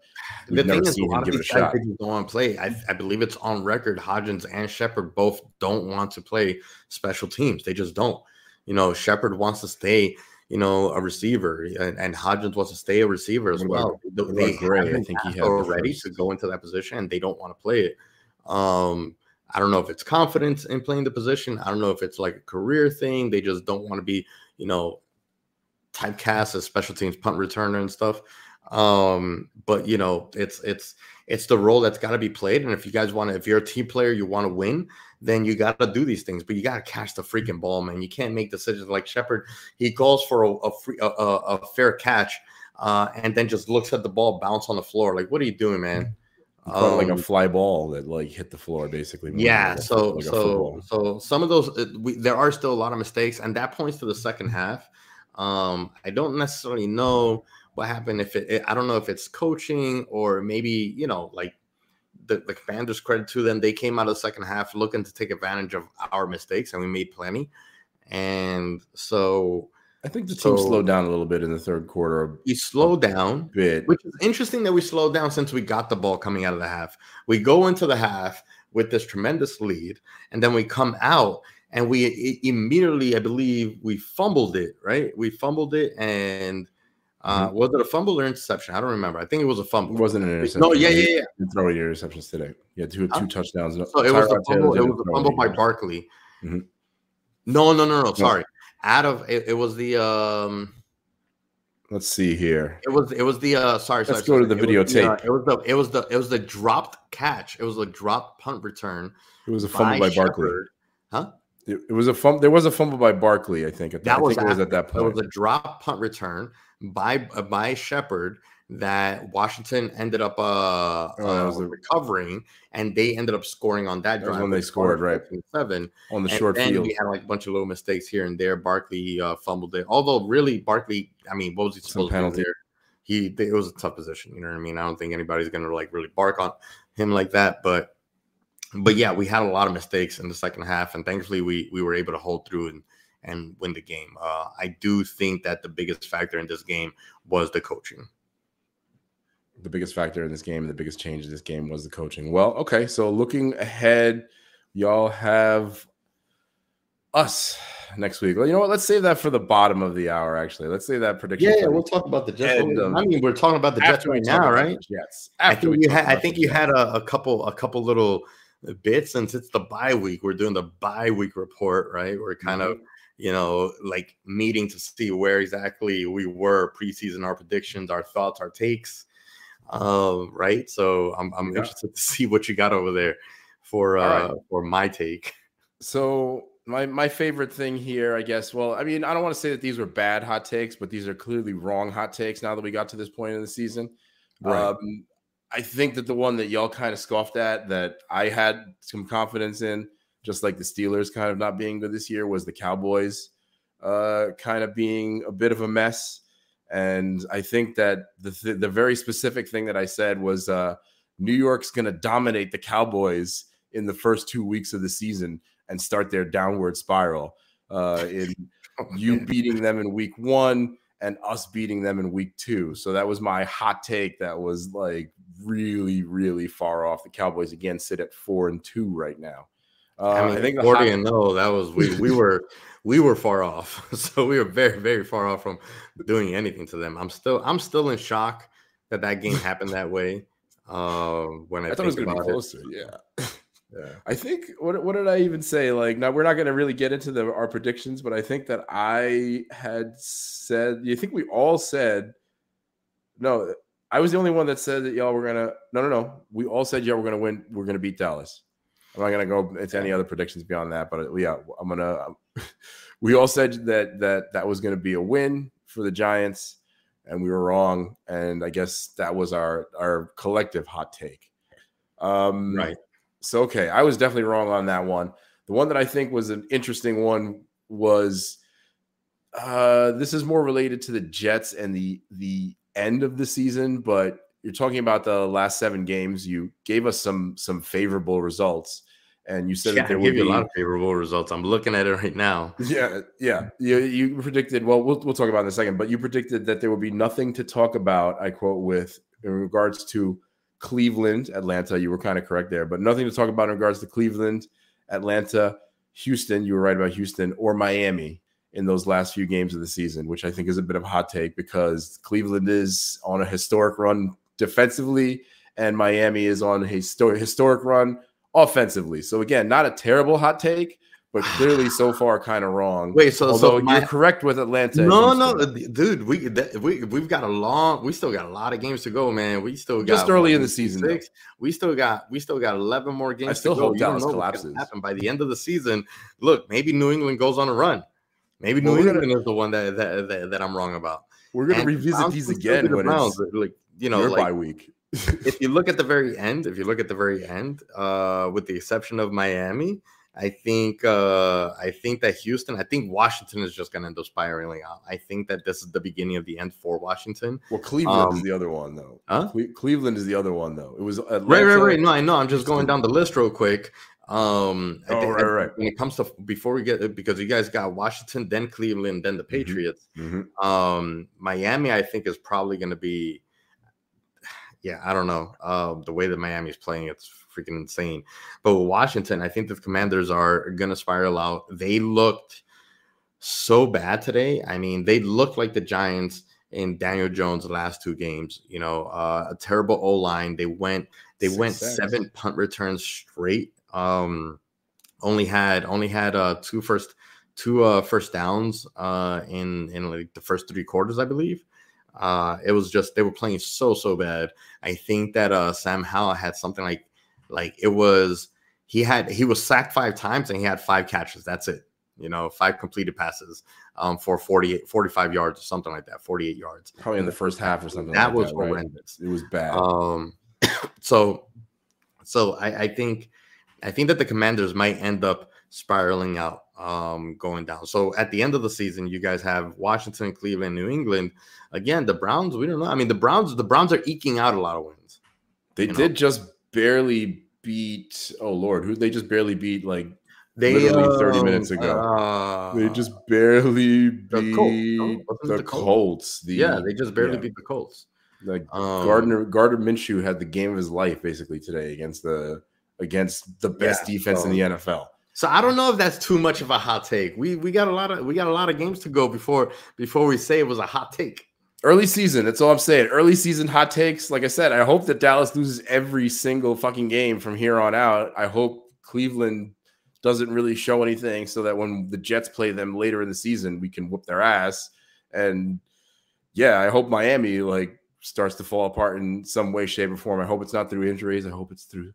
the thing is, a lot of these guys don't want to play. I, I believe it's on record. Hodgins and Shepard both don't want to play special teams. They just don't. You know, Shepard wants to stay you know, a receiver, and, and Hodgins wants to stay a receiver as well. They, great. I think he has already to go into that position, and they don't want to play it. Um, I don't know if it's confidence in playing the position. I don't know if it's like a career thing. They just don't want to be, you know, typecast as special teams punt returner and stuff. Um, but you know, it's it's it's the role that's got to be played. And if you guys want to, if you're a team player, you want to win, then you got to do these things. But you got to catch the freaking ball, man. You can't make decisions like Shepard. He calls for a, a free a, a, fair catch, uh, and then just looks at the ball bounce on the floor. Like, what are you doing, man? Um, like a um, fly ball that like hit the floor, basically. Yeah. So like so so some of those uh, we, there are still a lot of mistakes, and that points to the second half. Um, I don't necessarily know what happened if it, it, I don't know if it's coaching or maybe you know like the, the commanders credit to them they came out of the second half looking to take advantage of our mistakes and we made plenty and so I think the team so, slowed down a little bit in the third quarter. We slowed down a bit, which is interesting that we slowed down since we got the ball coming out of the half. We go into the half with this tremendous lead, and then we come out and we immediately, I believe, we fumbled it. Right, we fumbled it, and uh, mm-hmm. Was it a fumble or interception? I don't remember. I think it was a fumble. It wasn't an interception. No, yeah, yeah, yeah. Throw your interceptions today. Yeah, two two touchdowns. So it was a fumble. It was a fumble by Barkley. Mm-hmm. No, no, no, no. Sorry. Out of it, it, was the um. Let's see here. It was it was the uh sorry. Let's sorry, go sorry. to the videotape. It, was the, it was the it was the it was the dropped catch. It was a dropped punt return. It was a fumble by, by Barkley. Huh? It, it, was a fumble. There was a fumble by Barkley. I think. That I was, think it was at that point. It was a drop punt return by uh, by Shepard that Washington ended up uh, oh, uh recovering, and they ended up scoring on that, that drive when they scored right seven on the and short field. We had like a bunch of little mistakes here and there. Barkley uh, fumbled it, although really Barkley, I mean, what was he supposed Some to do there? He it was a tough position. You know what I mean? I don't think anybody's gonna like really bark on him like that, but but yeah, we had a lot of mistakes in the second half, and thankfully we we were able to hold through and and win the game. Uh, I do think that the biggest factor in this game was the coaching. The biggest factor in this game, the biggest change in this game was the coaching. Well, okay, so looking ahead, y'all have us next week. Well, you know what? Let's save that for the bottom of the hour. Actually, let's save that prediction. Yeah, yeah we'll talk about the Jets. And, um, I mean, we're talking about the Jets right now, right? Yes. I think you had. I think you had a, a couple, a couple little bits since it's the bye week. We're doing the bye week report, right? We're kind mm-hmm. of you know, like meeting to see where exactly we were preseason, our predictions, our thoughts, our takes. Um, right. So I'm, I'm yeah. interested to [laughs] see what you got over there for uh right. for my take. So my my favorite thing here, I guess. Well, I mean, I don't want to say that these were bad hot takes, but these are clearly wrong hot takes now that we got to this point in the season. Right. Um, I think that the one that y'all kind of scoffed at that I had some confidence in just like the Steelers kind of not being good this year, was the Cowboys uh, kind of being a bit of a mess. And I think that the th- the very specific thing that I said was uh, New York's going to dominate the Cowboys in the first two weeks of the season and start their downward spiral. Uh, in [laughs] oh, you beating them in week one and us beating them in week two. So that was my hot take. That was like really, really far off. The Cowboys again sit at four and two right now. Uh, I mean, I think forty and no, that was we we [laughs] were we were far off. [laughs] So we were very very far off from doing anything to them. I'm still I'm still in shock that that game happened that way. Uh, when I, I thought it was going to be closer, it. yeah. [laughs] Yeah. I think what what did I even say? Like now we're not going to really get into the our predictions, but I think that I had said. You think we all said no? I was the only one that said that y'all were gonna. No, no, no. We all said y'all were gonna win. We're gonna beat Dallas. I'm not gonna go into any other predictions beyond that, but yeah, I'm gonna. [laughs] we all said that that that was gonna be a win for the Giants, and we were wrong. And I guess that was our our collective hot take. Um, right. So okay, I was definitely wrong on that one. The one that I think was an interesting one was uh, this is more related to the Jets and the the end of the season, but you're talking about the last seven games. You gave us some some favorable results, and you said yeah, that there would be a lot of favorable results. I'm looking at it right now. yeah, yeah. You, you predicted. Well, we'll we'll talk about it in a second. But you predicted that there would be nothing to talk about. I quote with in regards to Cleveland, Atlanta. You were kind of correct there, but nothing to talk about in regards to Cleveland, Atlanta, Houston. You were right about Houston or Miami in those last few games of the season, which I think is a bit of a hot take because Cleveland is on a historic run defensively, and Miami is on a historic run offensively. So again, not a terrible hot take, but clearly so [sighs] far kind of wrong. Wait, so Although so my, you're correct with Atlanta. no, no, dude, we that, we we've got a long, we still got a lot of games to go, man. We still got just early what, in the season. Six. We still got we still got eleven more games. I still to go. hope You Dallas know collapses. Happen by the end of the season. Look, maybe New England goes on a run. Maybe New we're gonna- England is the one that that, that, that I'm wrong about. We're gonna And revisit these can still again be the when Browns, it's like you know, like bye week. if you look at the very [laughs] end, if you look at the very end, uh, with the exception of Miami, I think uh, I think that Houston, I think Washington is just going to end up spiraling out. I think that this is the beginning of the end for Washington. well, Cleveland is Um, the other one though. huh? Cle- Cleveland is the other one though. It was Atlanta, Right, right, right. No, I know. I'm just going down the list real quick. Um, I Oh, think right, right. when it comes to before we get because you guys got Washington, then Cleveland, then the Patriots. Mhm. Um, Miami, I think, is probably going to be. [sighs] Yeah, I don't know. Um, the way that Miami is playing, it's freaking insane. But with Washington, I think the Commanders are going to spiral out. They looked so bad today. I mean, they looked like the Giants in Daniel Jones' last two games. You know, uh, a terrible O line. They went they went seven punt returns straight. Um, only had only had uh two first two uh first downs uh in in like the first three quarters, I believe. Uh, it was just they were playing so so bad. I think that uh Sam Howell had something like like it was he had he was sacked five times and he had five catches. That's it. You know, five completed passes um for 48 45 yards or something like that, 48 yards. Probably in the first half or something. That like was that, right? horrendous. It was bad. Um, [coughs] so, so I, I think, I think that the Commanders might end up spiraling out, um, going down. So at the end of the season, you guys have Washington, Cleveland, New England. Again, the Browns. We don't know. I mean, the Browns. The Browns are eking out a lot of wins. they you know. did just barely beat. Oh Lord, who they just barely beat? Like They Literally 30 minutes um, ago. uh, they just barely the Colts, beat no? the, the Colts? Colts. The yeah, they just barely yeah. beat the Colts. like Um, Gardner Gardner Minshew had the game of his life basically today against the against the best Yeah, defense in the NFL. So I don't know if that's too much of a hot take. We we got a lot of we got a lot of games to go before before we say it was a hot take. Early season, that's all I'm saying. Early season hot takes. Like I said, I hope that Dallas loses every single fucking game from here on out. I hope Cleveland doesn't really show anything so that when the Jets play them later in the season, we can whoop their ass. And yeah, I hope Miami like starts to fall apart in some way, shape, or form. I hope it's not through injuries. I hope it's through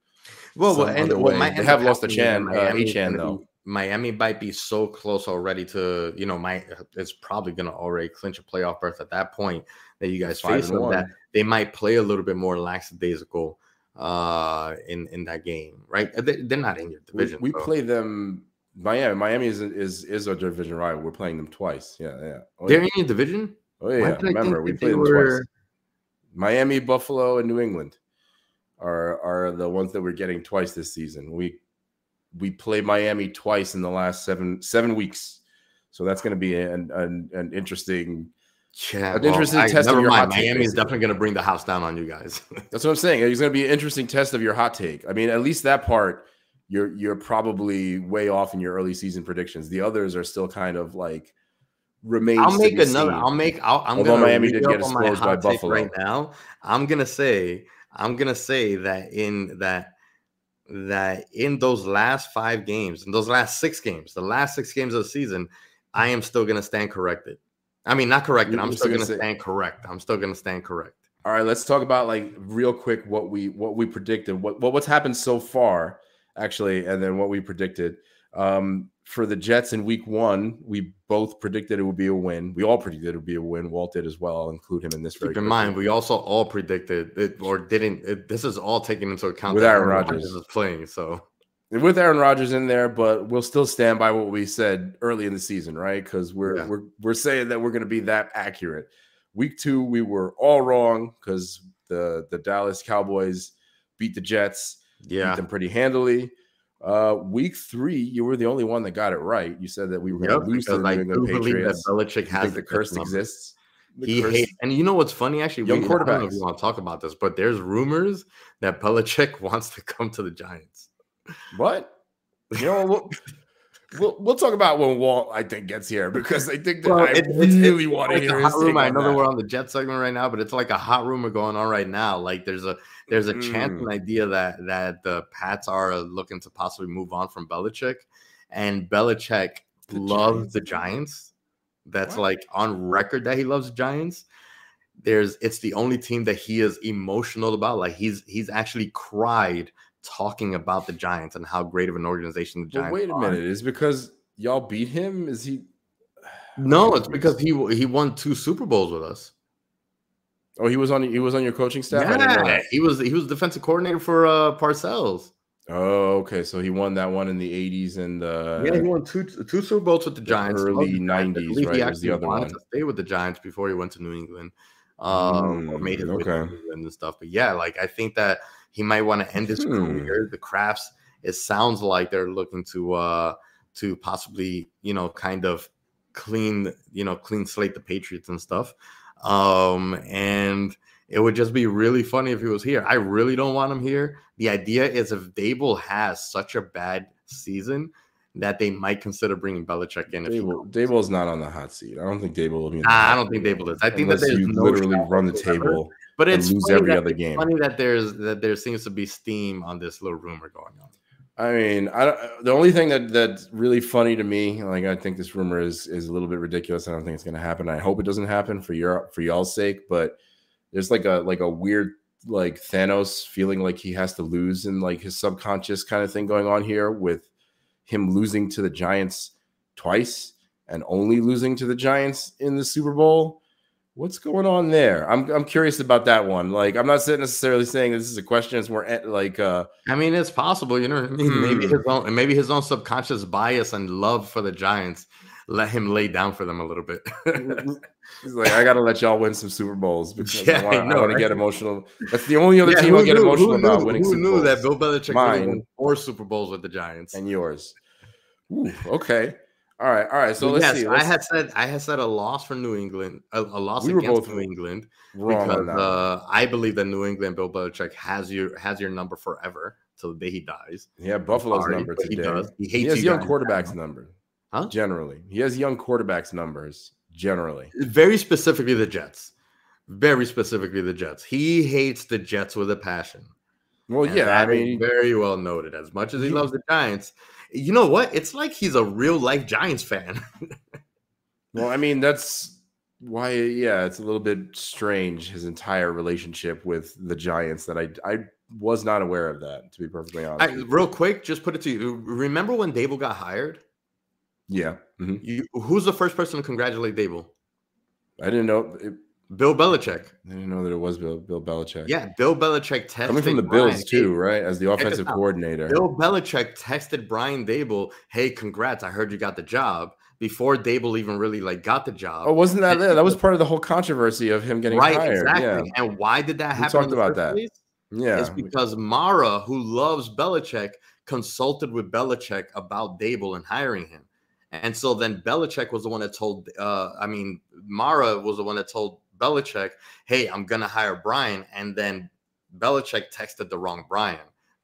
Well, well, and other what way. might They have lost a Chan, uh, Miami's Achane, though. Miami might be so close already to, you know, my it's probably going to already clinch a playoff berth at that point that you guys face them. That they might play a little bit more lackadaisical uh in in that game, right? They, they're not in your We, division. we so- play them. Miami, Miami is is is our division rival. We're playing them twice. Yeah, yeah. Oh, They're yeah. in your division. Oh yeah. did I think Remember, we played them were- twice. Miami, Buffalo, and New England are are the ones that we're getting twice this season. We we play Miami twice in the last seven seven weeks, so that's going to be an, an an interesting. Yeah, An interesting I- test of your mind. hot take, Miami is definitely going to bring the house down on you guys. [laughs] That's what I'm saying. It's going to be an interesting test of your hot take. I mean, at least that part, you're you're probably way off in your early season predictions. The others are still kind of like remains. I'll make another. seen. I'll make. I'll, I'm Although Miami did get exposed by Buffalo. right now. I'm gonna say. I'm gonna say that in that that in those last five games, in those last six games, the last six games of the season, I am still gonna stand corrected. I mean, not corrected. You're I'm still gonna gonna stand correct. I'm still gonna stand correct. All right, let's talk about like real quick what we what we predicted, what, what what's happened so far, actually, and then what we predicted. Um, for the Jets in Week One, we both predicted it would be a win. We all predicted it would be a win. Walt did as well. I'll include him in this. Keep in mind, we also all predicted it or didn't. It, this is all taken into account With Aaron Rodgers. is playing. So with Aaron Rodgers in there, but we'll still stand by what we said early in the season, right? Because we're Yeah. we're we're saying that we're going to be that accurate. Week two, we were all wrong because the the Dallas Cowboys beat the Jets, yeah, beat them pretty handily. Uh, week three, you were the only one that got it right. You said that we were going to lose to the New England believe that Patriots. Belichick has the curse number. exists. The He curse- hate, and you know what's funny? Actually, Young we, I don't know if quarterbacks. you want to talk about this, but there's rumors that Belichick [laughs] wants to come to the Giants. What? You know, we'll, we'll we'll talk about when Walt I think gets here because I think that Well, I it- it's- really it's want to hear a hot rumor. I know that that. we're on the Jet segment right now, but it's like a hot rumor going on right now. Like there's a there's a chance Mm. and idea that that the Pats are looking to possibly move on from Belichick, and Belichick The loves Giants? the Giants. That's What? like on record that he loves the Giants. There's it's the only team that he is emotional about. Like he's he's actually cried talking about the Giants and how great of an organization the Well, Giants. wait a are. minute. Is because y'all beat him? Is he? [sighs] No, it's because he he won two Super Bowls with us. Oh, he was on. He was on your coaching staff. I didn't know Yeah, he was he was defensive coordinator for uh Parcells. Oh, okay. So he won that one in the '80s and uh, yeah, he won two two Super Bowls with the Giants. early the 90s, believe he right, was the actually other wanted one. To stay with the Giants before he went to New England, um, or Mm, made his way to okay. New England and stuff. But yeah, like I think that he might want to end his Hmm. career. The Krafts. It sounds like they're looking to uh to possibly you know kind of clean you know clean slate the Patriots and stuff. Um and it would just be really funny if he was here. I really don't want him here. The idea is if Daboll has such a bad season that they might consider bringing Belichick in. If Daboll. Daboll's not on the hot seat. I don't think Daboll will be. Nah, I don't think. Daboll is. I think that you no literally run the table but it's lose funny every other game. Funny that there's that there seems to be steam on this little rumor going on. I mean, I the only thing that that's really funny to me, like I think this rumor is is a little bit ridiculous. I don't think it's going to happen. I hope it doesn't happen for your for y'all's sake. But there's like a like a weird like Thanos feeling like he has to lose and like his subconscious kind of thing going on here with him losing to the Giants twice and only losing to the Giants in the Super Bowl. What's going on there? I'm I'm curious about that one. Like I'm not necessarily saying this is a question. It's more eh, like uh I mean, it's possible, you know I mean? Maybe Hmm. his own and maybe his own subconscious bias and love for the Giants let him lay down for them a little bit. [laughs] He's like, I gotta let y'all win some Super Bowls because Yeah, I want know, to right? get emotional. That's the only other Yeah, team I get knew- emotional about knew- winning Who Super knew Bowls. that Bill Belichick Mine. won four Super Bowls with the Giants? and yours. Ooh, okay. All right. All right. So let's yes, see. I Let's, had said I had said a loss for New England, a, a loss We against both New England because uh, I believe that New England Bill Belichick has your has your number forever till the day he dies. yeah, Buffalo's sorry, number but he today. does. He He, hates has you young quarterbacks number. Huh? Generally, he has young quarterbacks numbers. Generally, Very specifically the Jets. Very specifically the Jets. He hates the Jets with a passion. well, And yeah. I mean, very well noted. As much as he He- loves the Giants, you know what? It's like he's a real life Giants fan. [laughs] well, I mean that's why. Yeah, it's a little bit strange his entire relationship with the Giants. That I I was not aware of that. To be perfectly honest, I, real quick, just put it to you. Remember when Daboll got hired? yeah. mhm. You, who's the first person to congratulate Daboll? I didn't know. It, Bill Belichick. I didn't know that it was Bill, Bill Belichick. Yeah, Bill Belichick texted coming from the Brian Bills too, Daboll. right? As the offensive coordinator. Bill Belichick texted Brian Daboll, "Hey, congrats! I heard you got the job." Before Daboll even really like got the job. Oh, wasn't that there? That was part of the whole controversy of him getting right, hired. exactly. And why did that happen? We talked about that. place? Yeah, It's because Mara, who loves Belichick, consulted with Belichick about Daboll and hiring him. And so then Belichick was the one that told, uh, I mean, Mara was the one that told Belichick, hey, I'm going to hire Brian. And then Belichick texted the wrong Brian.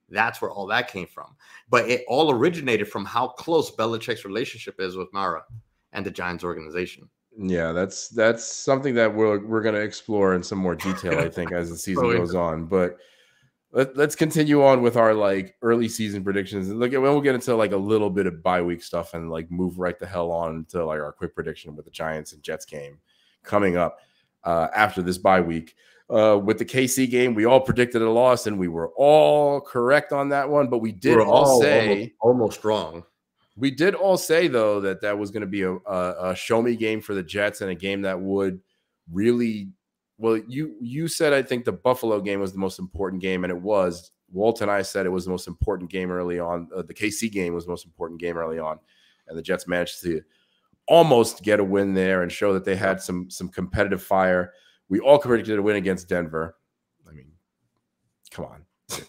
That's where all that came from. But it all originated from how close Belichick's relationship is with Mara and the Giants organization. Yeah, that's that's something that we're we're gonna explore in some more detail, I think, as the [laughs] season Really? goes on. But let, let's continue on with our like early season predictions. And look, we'll get into like a little bit of bye week stuff and like move right the hell on to like our quick prediction with the Giants and Jets game coming up uh, after this bye week. Uh, with the KC game, we all predicted a loss, and we were all correct on that one. But we did We're all say almost, almost wrong. we did all say though that that was going to be a, a, a show me game for the Jets and a game that would really well. You you said I think the Buffalo game was the most important game, and it was. Walt and I said it was the most important game early on. Uh, the KC game was the most important game early on, and the Jets managed to almost get a win there and show that they had some some competitive fire. We all predicted a win against Denver. I mean, come on. [laughs]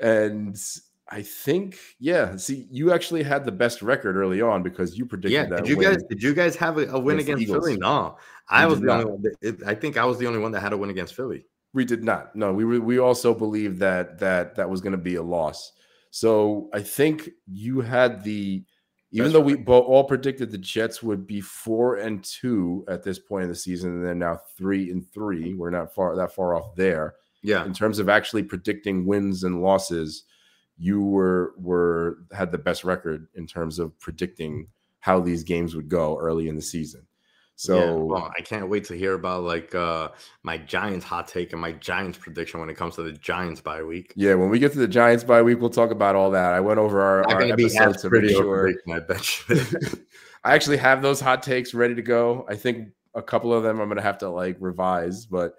and I think, yeah. See, you actually had the best record early on because you predicted yeah, that. Did you win. guys did you guys have a, a win against, against Philly? No. I we was the only one that, I think I was the only one that had a win against Philly. We did not. No, we were, we also believed that that that was going to be a loss. So I think you had the even That's though right. we both all predicted the Jets would be four and two at this point in the season, and they're now three and three. We're not far that far off there. Yeah. In terms of actually predicting wins and losses, you were were had the best record in terms of predicting how these games would go early in the season. So yeah, well, I can't wait to hear about like uh my Giants hot take and my Giants prediction when it comes to the Giants bye week. Yeah, when we get to the Giants bye week, we'll talk about all that. I went over our, our episodes to make sure. I bet [laughs] you. I actually have those hot takes ready to go. I think a couple of them I'm gonna have to like revise, but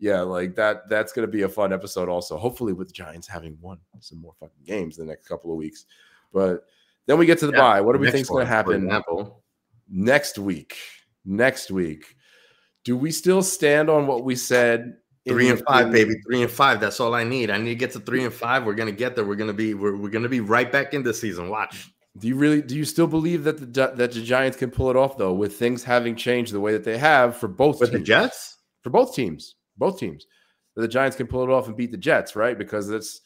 yeah, like that. That's gonna be a fun episode. Also, hopefully with the Giants having won some more fucking games the next couple of weeks. But then we get to the yeah, bye. What do we think is going to happen next week? Next week. Do we still stand on what we said? Three and five, baby. Three and five. That's all I need. I need to get to three and five. We're gonna get there. We're gonna be. We're, we're gonna be right back in the season. Watch. Do you really? Do you still believe that the that the Giants can pull it off though, with things having changed the way that they have for both? With teams, the Jets, for both teams, both teams, that the Giants can pull it off and beat the Jets, right? Because it's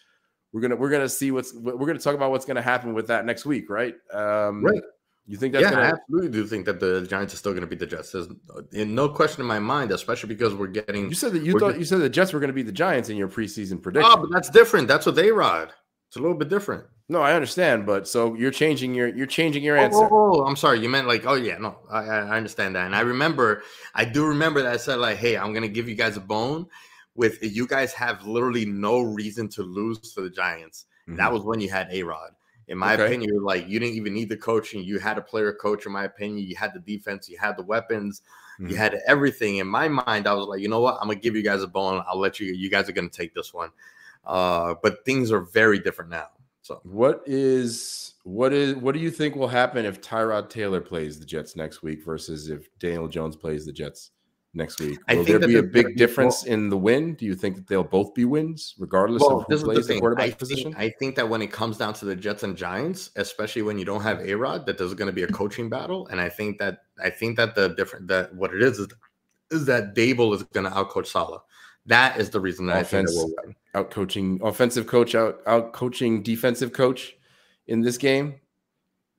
we're gonna we're gonna see what's we're gonna talk about what's gonna happen with that next week, right? Um, right. You think that's yeah, gonna... I absolutely do think that the Giants are still going to beat the Jets. There's in no question in my mind, especially because we're getting. You said that you thought getting... you said the Jets were going to beat the Giants in your preseason prediction. Oh, but that's different. That's what they rod. It's a little bit different. No, I understand, but so you're changing your you're changing your oh, answer. Oh, oh, oh, I'm sorry. You meant like, oh yeah, no, I, I understand that, and I remember, I do remember that I said like, hey, I'm gonna give you guys a bone. With you guys have literally no reason to lose to the Giants. Mm-hmm. That was when you had A Rod. In my okay. opinion, like you didn't even need the coaching. You had a player coach, in my opinion. You had the defense, you had the weapons, mm-hmm. you had everything. In my mind, I was like, you know what? I'm gonna give you guys a bone. I'll let you, you guys are gonna take this one. Uh, but things are very different now. So what is what is what do you think will happen if Tyrod Taylor plays the Jets next week versus if Daniel Jones plays the Jets? Next week. Will there be a big difference well, in the win? Do you think that they'll both be wins, regardless well, of who plays the, the quarterback I position? Think, I think that when it comes down to the Jets and Giants, especially when you don't have A Rod, that there's going to be a coaching battle. And I think that I think that the different that what it is is, is that Daboll is going to outcoach Saleh. That is the reason that Offense, I think that will Out coaching offensive coach, out out coaching defensive coach in this game.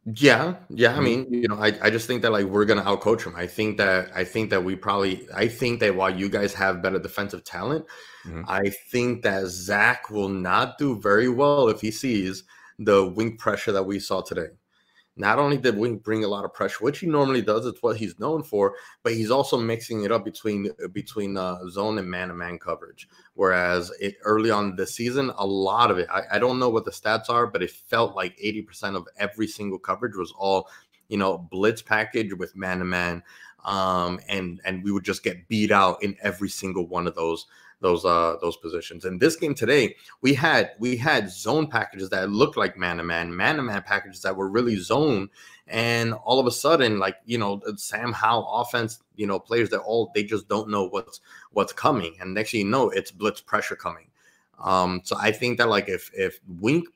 Yeah, yeah. I mm-hmm. mean, you know, I, I just think that like we're gonna outcoach them. I think that I think that we probably I think that while you guys have better defensive talent, mm-hmm. I think that Zach will not do very well if he sees the Wink pressure that we saw today. Not only did Wink bring a lot of pressure, which he normally does, it's what he's known for, but he's also mixing it up between between uh, zone and man to man coverage. Whereas it early on the season, a lot of it, I, I don't know what the stats are, but it felt like 80% of every single coverage was all, you know, blitz package with man to man. Um, and and we would just get beat out in every single one of those those uh those positions. In this game today, we had we had zone packages that looked like man to man, man to man packages that were really zone, and all of a sudden, like you know, Sam Howell offense, you know, players that all they just don't know what's what's coming, and next thing you know, it's blitz pressure coming. Um, so I think that like if if Wink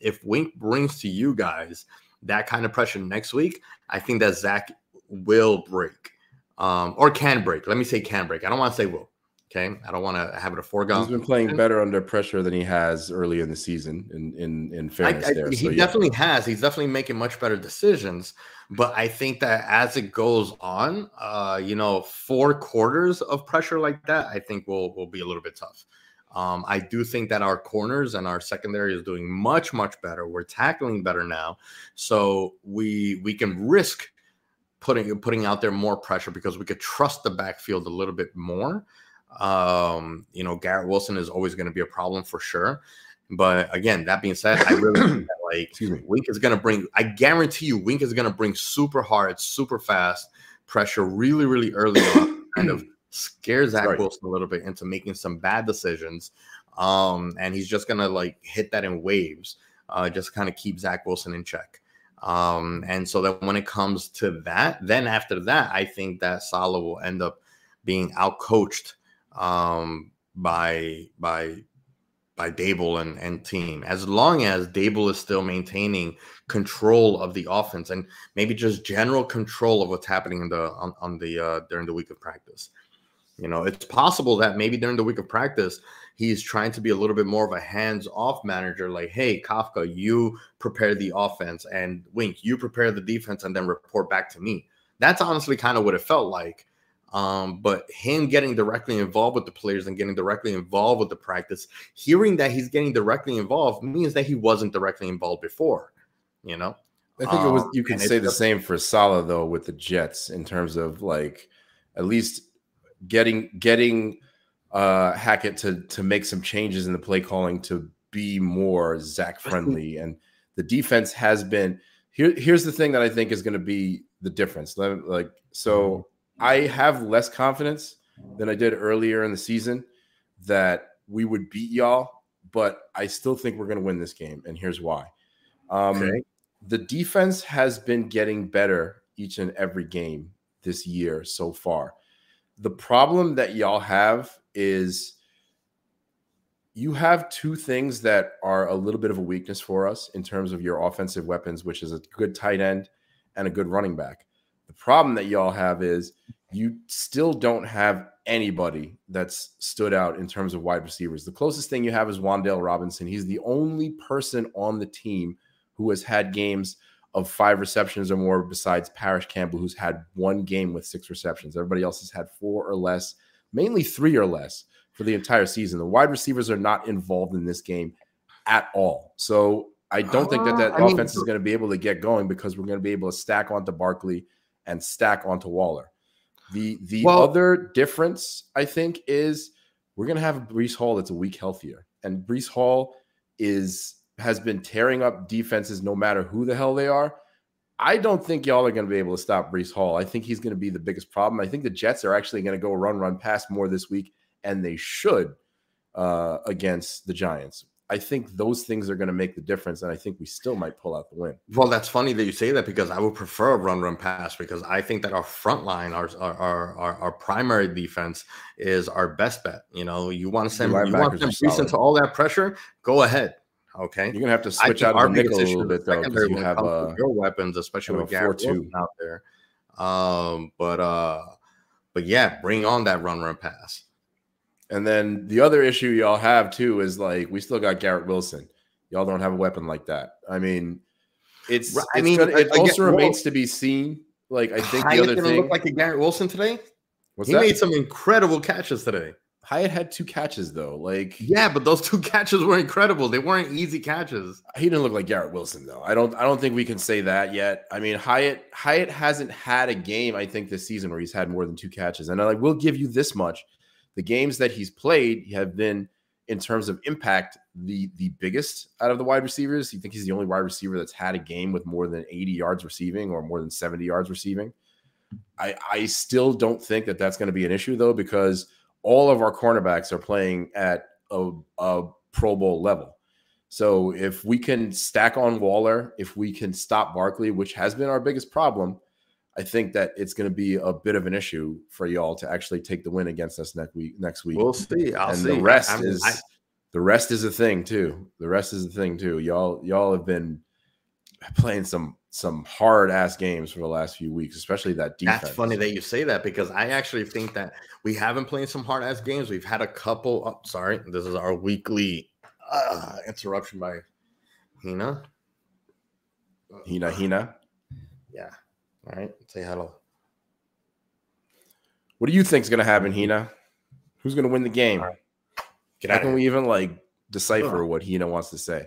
if Wink brings to you guys that kind of pressure next week, I think that Zach will break. Um, or can break. Let me say can break. I don't want to say will. Okay, I don't want to have it a foregone. He's been playing better under pressure than he has early in the season. In in in fairness, I, I, there he so, definitely yeah. has. He's definitely making much better decisions. But I think that as it goes on, uh, you know, four quarters of pressure like that, I think will will be a little bit tough. Um, I do think that our corners and our secondary is doing much much better. We're tackling better now, so we we can risk putting putting out there more pressure because we could trust the backfield a little bit more. Um, you know, Garrett Wilson is always going to be a problem for sure. But again, that being said, I really think that [coughs] like Excuse me. Wink is going to bring. I guarantee you, Wink is going to bring super hard, super fast pressure, really, really early on, [coughs] kind of scare Zach right. Wilson a little bit into making some bad decisions. Um, and he's just gonna like hit that in waves, uh, just kind of keep Zach Wilson in check. Um, and so that when it comes to that, then after that, I think that Saleh will end up being out coached um, by by by Daboll and, and team. As long as Daboll is still maintaining control of the offense and maybe just general control of what's happening in the on, on the uh, during the week of practice. You know, it's possible that maybe during the week of practice, he's trying to be a little bit more of a hands-off manager. Like, hey, Kafka, you prepare the offense, and Wink, you prepare the defense, and then report back to me. That's honestly kind of what it felt like. Um, but him getting directly involved with the players and getting directly involved with the practice, hearing that he's getting directly involved means that he wasn't directly involved before. You know, I think um, it was. Um, you can say the same for Saleh though with the Jets in terms of like at least getting getting uh Hackett to to make some changes in the play calling to be more Zach friendly and the defense has been here here's the thing that I think is going to be the difference like so I have less confidence than I did earlier in the season that we would beat y'all but I still think we're going to win this game and here's why um okay. the defense has been getting better each and every game this year so far the problem that y'all have is you have two things that are a little bit of a weakness for us in terms of your offensive weapons, which is a good tight end and a good running back. The problem that y'all have is you still don't have anybody that's stood out in terms of wide receivers. The closest thing you have is Wan'Dale Robinson. He's the only person on the team who has had games of five receptions or more besides Parris Campbell, who's had one game with six receptions. Everybody else has had four or less, mainly three or less for the entire season. The wide receivers are not involved in this game at all. So I don't think that that uh, offense mean, is going to be able to get going because we're going to be able to stack onto Barkley and stack onto Waller. The the well, other difference I think is we're going to have Breece Hall that's a week healthier, and Breece Hall is has been tearing up defenses no matter who the hell they are. I don't think y'all are going to be able to stop Breece Hall. I think he's going to be the biggest problem. I think the Jets are actually going to go run, run, pass more this week, and they should uh, against the Giants. I think those things are going to make the difference, and I think we still might pull out the win. Well, that's funny that you say that because I would prefer a run, run, pass because I think that our front line, our our our, our primary defense, is our best bet. You know, you want to send you want to send into all that pressure, go ahead. Okay, you're gonna have to switch out our nickel a little bit though because you have uh, your weapons, especially with Garrett Wilson out there. Um, but uh, but yeah, bring on that run run pass. And then the other issue y'all have too is like we still got Garrett Wilson. Y'all don't have a weapon like that. I mean, it's I it's mean, gonna, it also remains to be seen. Like I think the other thing look like a Garrett Wilson today. What's he that? made some incredible catches today. Hyatt had two catches though. Like yeah, but those two [laughs] catches were incredible. They weren't easy catches. He didn't look like Garrett Wilson though. I don't I don't think we can say that yet. I mean, Hyatt Hyatt hasn't had a game I think this season where he's had more than two catches. And I like we'll give you this much. The games that he's played have been in terms of impact the the biggest out of the wide receivers. You think he's the only wide receiver that's had a game with more than 80 yards receiving or more than 70 yards receiving. I I still don't think that that's going to be an issue though because all of our cornerbacks are playing at a, a Pro Bowl level. So if we can stack on Waller, if we can stop Barkley, which has been our biggest problem, I think that it's going to be a bit of an issue for y'all to actually take the win against us next week. Next week, we'll see. I'll and see. the rest I, is I, the rest is a thing too. The rest is a thing too. Y'all y'all have been playing some some hard ass games for the last few weeks, especially that defense. That's funny that you say that because I actually think that we haven't played some hard ass games. We've had a couple. Oh, sorry, this is our weekly uh, interruption by Hina. Hina, Hina. Yeah. All right. Say hello. What do you think is going to happen, Hina? Who's going to win the game? Right. How can we even like decipher oh. what Hina wants to say?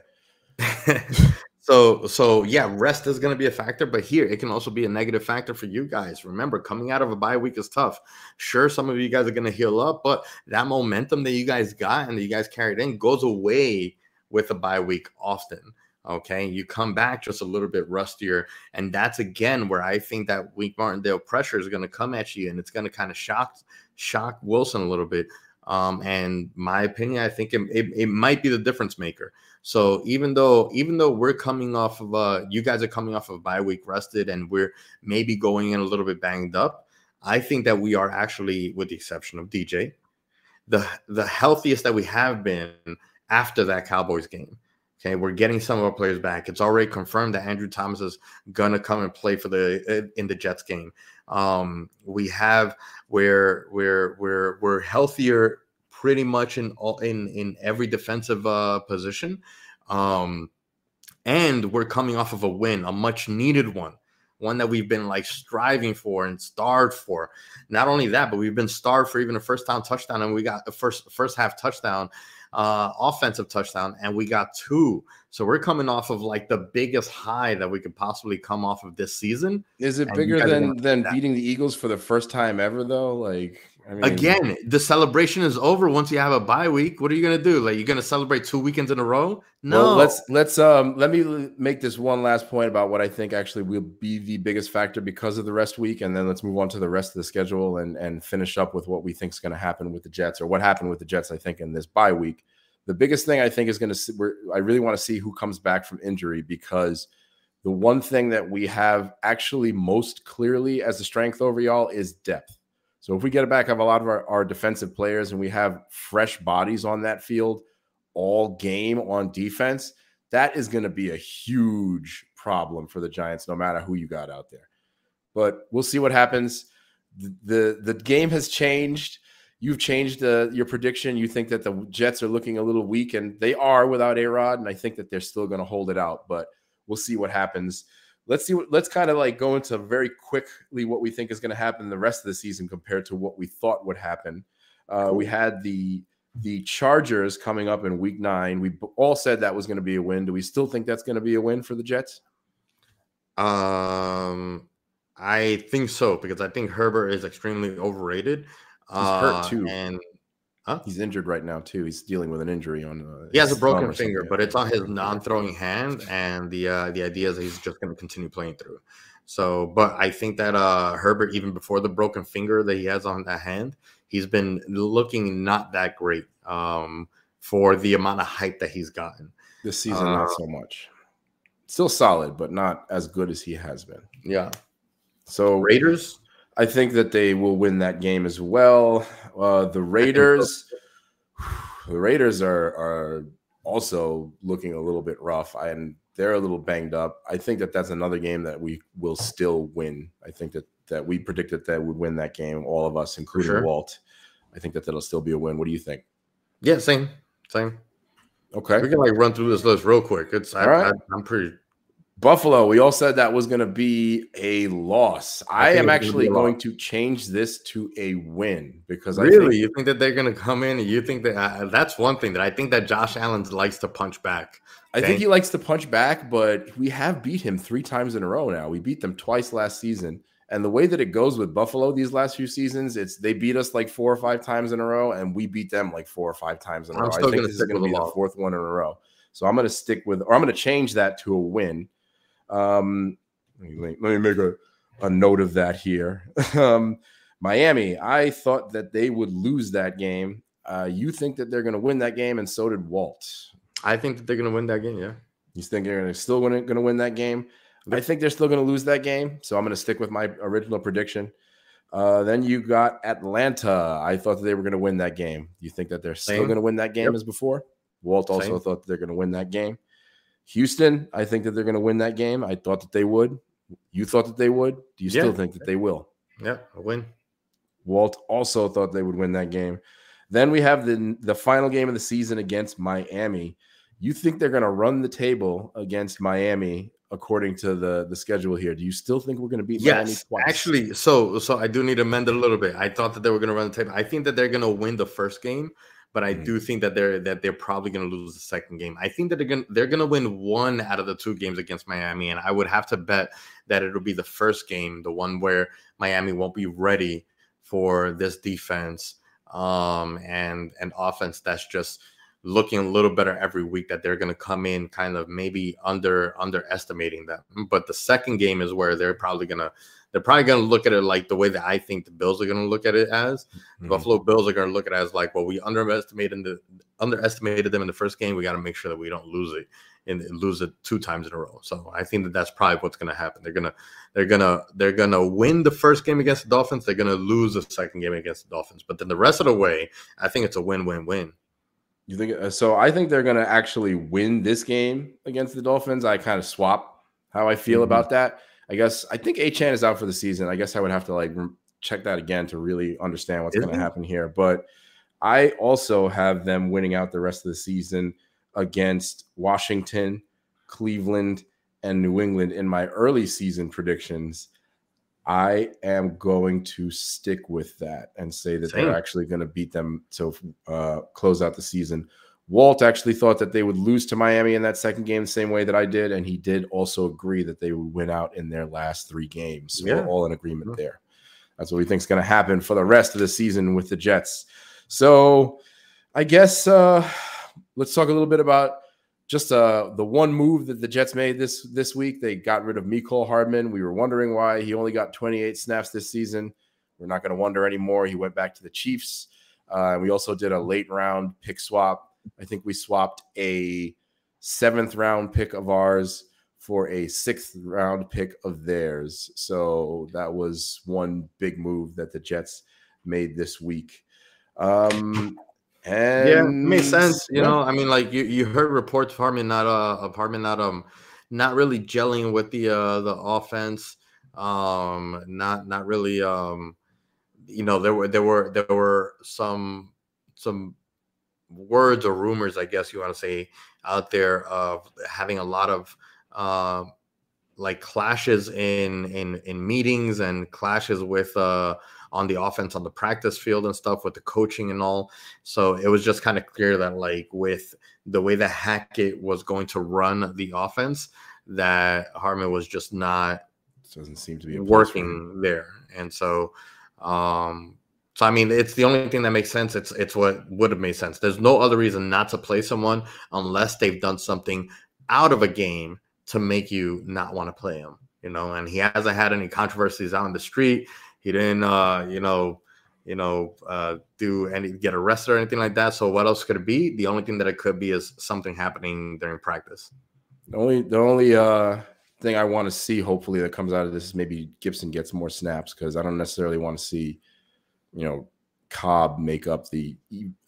[laughs] So, so yeah, rest is going to be a factor, but here it can also be a negative factor for you guys. Remember, coming out of a bye week is tough. Sure, some of you guys are going to heal up, but that momentum that you guys got and that you guys carried in goes away with a bye week often. Okay, you come back just a little bit rustier, and that's again where I think that Wink Martindale pressure is going to come at you, and it's going to kind of shock shock Wilson a little bit. Um, and my opinion, I think it, it, it might be the difference maker. So even though even though we're coming off of uh you guys are coming off of bye week rested and we're maybe going in a little bit banged up, I think that we are actually, with the exception of DJ, the the healthiest that we have been after that Cowboys game. Okay, we're getting some of our players back. It's already confirmed that Andrew Thomas is gonna come and play for the uh, in the Jets game. Um, we have where we're we're we're healthier pretty much in all in in every defensive uh, position. Um, and we're coming off of a win, a much needed one, one that we've been like striving for and starved for. Not only that, but we've been starved for even a first down touchdown, and we got the first first half touchdown, uh, offensive touchdown, and we got two. So we're coming off of like the biggest high that we could possibly come off of this season. Is it bigger than than beating the Eagles for the first time ever though? Like I mean, Again, the celebration is over once you have a bye week. What are you gonna do? Like you're gonna celebrate two weekends in a row? No. Well, let's let's um let me make this one last point about what I think actually will be the biggest factor because of the rest week, and then let's move on to the rest of the schedule and and finish up with what we think is going to happen with the Jets or what happened with the Jets. I think in this bye week, the biggest thing I think is going to see. I really want to see who comes back from injury because the one thing that we have actually most clearly as a strength over y'all is depth so if we get it back, have a lot of our, our defensive players and we have fresh bodies on that field all game on defense, that is going to be a huge problem for the Giants, no matter who you got out there. But we'll see what happens. The the, the game has changed. You've changed uh, your prediction. You think that the Jets are looking a little weak, and they are without A Rod, and I think that they're still going to hold it out. But we'll see what happens let's see what let's kind of like go into very quickly what we think is going to happen the rest of the season compared to what we thought would happen. Uh, we had the the Chargers coming up in Week Nine. We all said that was going to be a win. Do we still think that's going to be a win for the Jets? Um, I think so because I think Herbert is extremely overrated. He's uh, hurt too, and Huh? He's injured right now too. He's dealing with an injury on. Uh, he has a broken finger, but it's on his non-throwing hand, and the uh, the idea is he's just going to continue playing through. So, but I think that uh, Herbert, even before the broken finger that he has on that hand, he's been looking not that great um, for the amount of hype that he's gotten. This season, not uh, so much. Still solid, but not as good as he has been. Yeah. So Raiders, I think that they will win that game as well. Uh, the Raiders, [sighs] the Raiders are are also looking a little bit rough, and they're a little banged up. I think that that's another game that we will still win. I think that that we predicted that would win that game, all of us, including sure. Walt. I think that that'll still be a win. What do you think? Yeah, same, same. Okay, we can like run through this list real quick. It's I, right. I'm pretty Buffalo, we all said that was going to be a loss. I, I am actually going to change this to a win because really, I think, you think that they're going to come in and you think that uh, that's one thing that I think that Josh Allen likes to punch back. I think he likes to punch back, but we have beat him three times in a row now. We beat them twice last season. And the way that it goes with Buffalo these last few seasons, it's they beat us like four or five times in a row, and we beat them like four or five times in a I'm row. I think this is going to be the fourth one in a row. So I'm going to stick with, or I'm going to change that to a win um, let me, let me make a, a note of that here. [laughs] um, Miami, I thought that they would lose that game. Uh, you think that they're going to win that game, and so did Walt. I think that they're going to win that game. Yeah. You think they're gonna, still going to win that game? I think they're still going to lose that game. So I'm going to stick with my original prediction. Uh, then you got Atlanta. I thought that they were going to win that game. You think that they're still going to win that game yep. as before? Walt also Same. thought they're going to win that game. Houston, I think that they're going to win that game. I thought that they would. You thought that they would. Do you yeah. still think that they will? Yeah, a win. Walt also thought they would win that game. Then we have the the final game of the season against Miami. You think they're going to run the table against Miami according to the the schedule here? Do you still think we're going to beat yes, Miami twice? Actually, so so I do need to amend it a little bit. I thought that they were going to run the table. I think that they're going to win the first game, but I mm-hmm. do think that they're that they're probably going to lose the second game. I think that they're going they're going to win one out of the two games against Miami, and I would have to bet that it'll be the first game, the one where Miami won't be ready for this defense um, and and offense that's just looking a little better every week that they're going to come in kind of maybe under underestimating them but the second game is where they're probably going to they're probably going to look at it like the way that I think the Bills are going to look at it as. Mm-hmm. Buffalo Bills are going to look at it as like, well, we underestimated the underestimated them in the first game. We got to make sure that we don't lose it and lose it two times in a row. So I think that that's probably what's going to happen. They're gonna they're gonna they're gonna win the first game against the Dolphins. They're gonna lose the second game against the Dolphins. But then the rest of the way, I think it's a win win win. You think uh, so? I think they're going to actually win this game against the Dolphins. I kind of swap how I feel mm-hmm. about that. I guess I think Achane is out for the season. I guess I would have to like check that again to really understand what's going to happen here. But I also have them winning out the rest of the season against Washington, Cleveland, and New England in my early season predictions. I am going to stick with that and say that Same. they're actually going to beat them to uh, close out the season. Walt actually thought that they would lose to Miami in that second game the same way that I did, and he did also agree that they would win out in their last three games. So yeah. we're all in agreement mm-hmm. there. That's what we think is going to happen for the rest of the season with the Jets. So I guess uh, let's talk a little bit about just uh, the one move that the Jets made this this week. They got rid of Mecole Hardman. We were wondering why he only got 28 snaps this season. We're not going to wonder anymore. He went back to the Chiefs. Uh, we also did a late round pick swap. I think we swapped a seventh round pick of ours for a sixth round pick of theirs. So that was one big move that the Jets made this week. Um, and yeah, makes sense. You yeah. know, I mean, like you, you heard reports of Hardman not uh of Hardman not um not really gelling with the uh the offense. Um not not really um you know there were there were there were some some words or rumors, I guess you want to say, out there of having a lot of uh, like clashes in in in meetings and clashes with uh on the offense on the practice field and stuff with the coaching and all. So it was just kind of clear that like with the way that Hackett was going to run the offense, that Hardman was just not doesn't seem to be working there. And so um so I mean it's the only thing that makes sense. It's it's what would have made sense. There's no other reason not to play someone unless they've done something out of a game to make you not want to play him. You know, and he hasn't had any controversies out in the street. He didn't, uh, you know, you know, uh, do any get arrested or anything like that. So what else could it be? The only thing that it could be is something happening during practice. The only the only uh thing I want to see, hopefully, that comes out of this is maybe Gibson gets more snaps because I don't necessarily want to see, you know, Cobb make up the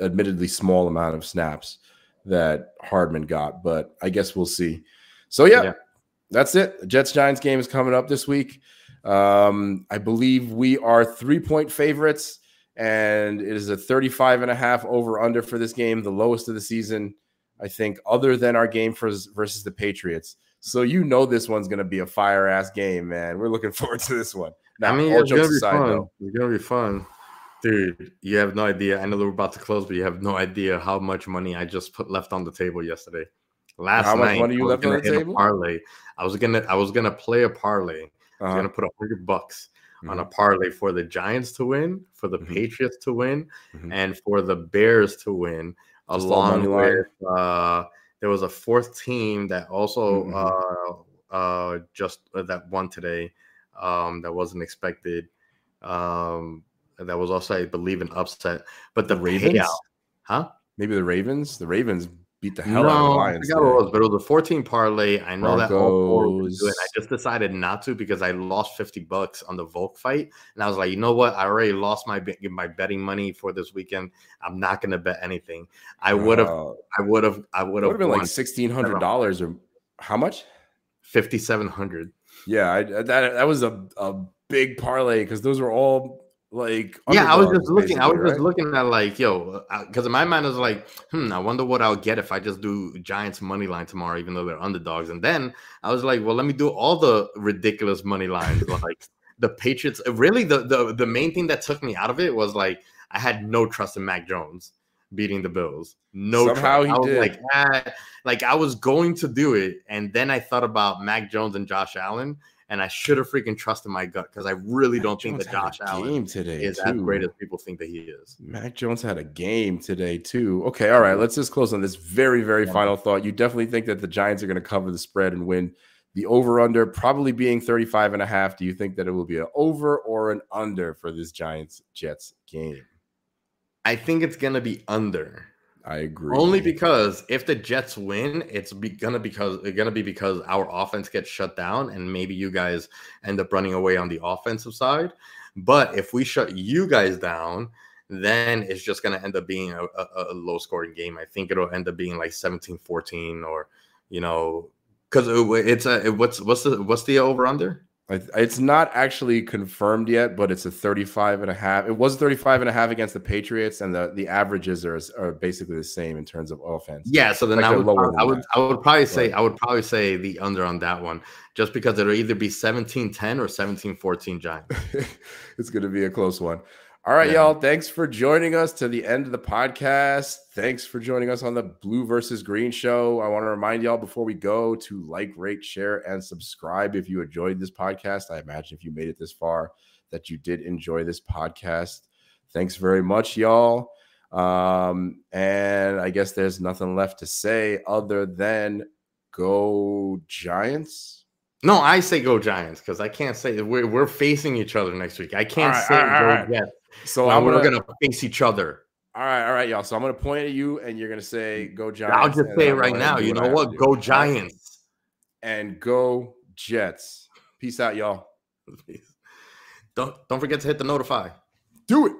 admittedly small amount of snaps that Hardman got. But I guess we'll see. So yeah, yeah. that's it. The Jets Giants game is coming up this week. Um, I believe we are three point favorites, and it is a 35 and a half over under for this game, the lowest of the season, I think, other than our game for, versus the Patriots. So you know this one's going to be a fire ass game, man. We're looking forward to this one. Now, I mean, it's gonna be aside, fun. Though, it's gonna be fun, dude. You have no idea. I know we're about to close, but you have no idea how much money I just put left on the table yesterday. Last how night, much money you left on the table? parlay. I was gonna, I was gonna play a parlay uh-huh. He's gonna put a hundred bucks mm-hmm. on a mm-hmm. parlay for the Giants to win, for the mm-hmm. Patriots to win, mm-hmm. and for the Bears to win. Just along with uh, there was a fourth team that also mm-hmm. uh, uh, just uh, that won today. Um, that wasn't expected. Um, that was also, I believe, an upset. But the, the Ravens, payout, huh? Maybe the Ravens. The Ravens beat the hell no, out of the Lions. I forgot what it was, but it was a 14 parlay. I know Broncos. that all four was good. I just decided not to because I lost 50 bucks on the Volk fight, and I was like, you know what? I already lost my my betting money for this weekend. I'm not going to bet anything. I would have, uh, I would have, I would have been like sixteen hundred dollars or how much? Fifty seven hundred. Yeah, I, that that was a a big parlay because those were all like, yeah, I was just looking. I was right? just looking at like, yo, because uh, in my mind I was like, hmm, I wonder what I'll get if I just do Giants money line tomorrow, even though they're underdogs. And then I was like, well, let me do all the ridiculous money lines, [laughs] like the Patriots. Really, the the the main thing that took me out of it was like I had no trust in Mac Jones beating the Bills. No, somehow trust. he did. Like, ah, like I was going to do it, and then I thought about Mac Jones and Josh Allen and I should have freaking trusted my gut because I really don't think that Josh Allen today is too. as great as people think that he is. Mac Jones had a game today too. Okay, all right, let's just close on this very, very yeah. final thought. You definitely think that the Giants are going to cover the spread and win. The over under probably being 35 and a half. Do you think that it will be an over or an under for this Giants Jets game? I think it's going to be under. I agree. Only because if the Jets win, it's be, gonna because it's gonna be because our offense gets shut down, and maybe you guys end up running away on the offensive side. But if we shut you guys down, then it's just to end up being a, a, a low scoring game. I think it'll end up being like 17 14 or, you know, because it's a what's what's the what's the over under? It's not actually confirmed yet, but it's a 35 and a half. It was 35 and a half against the Patriots, and the, the averages are, are basically the same in terms of offense. Yeah, so then like I, would, I would I would probably say I would probably say the under on that one, just because it'll either be 17-10 or 17-14 Giants. [laughs] it's gonna be a close one. All right, yeah. y'all. Thanks for joining us to the end of the podcast. Thanks for joining us on the Blue versus Green show. I want to remind y'all before we go to like, rate, share, and subscribe if you enjoyed this podcast. I imagine if you made it this far that you did enjoy this podcast. Thanks very much, y'all. Um, and I guess there's nothing left to say other than go Giants. No, I say go Giants because I can't say we're, we're facing each other next week. I can't right, say right, go right. Jets. So well, we're gonna face each other. All right, all right, y'all. So I'm gonna point at you, and you're gonna say "Go Giants." I'll just say right now. You know what? Go Giants and go Jets. Peace out, y'all. [laughs] Don't don't forget to hit the notify. Do it.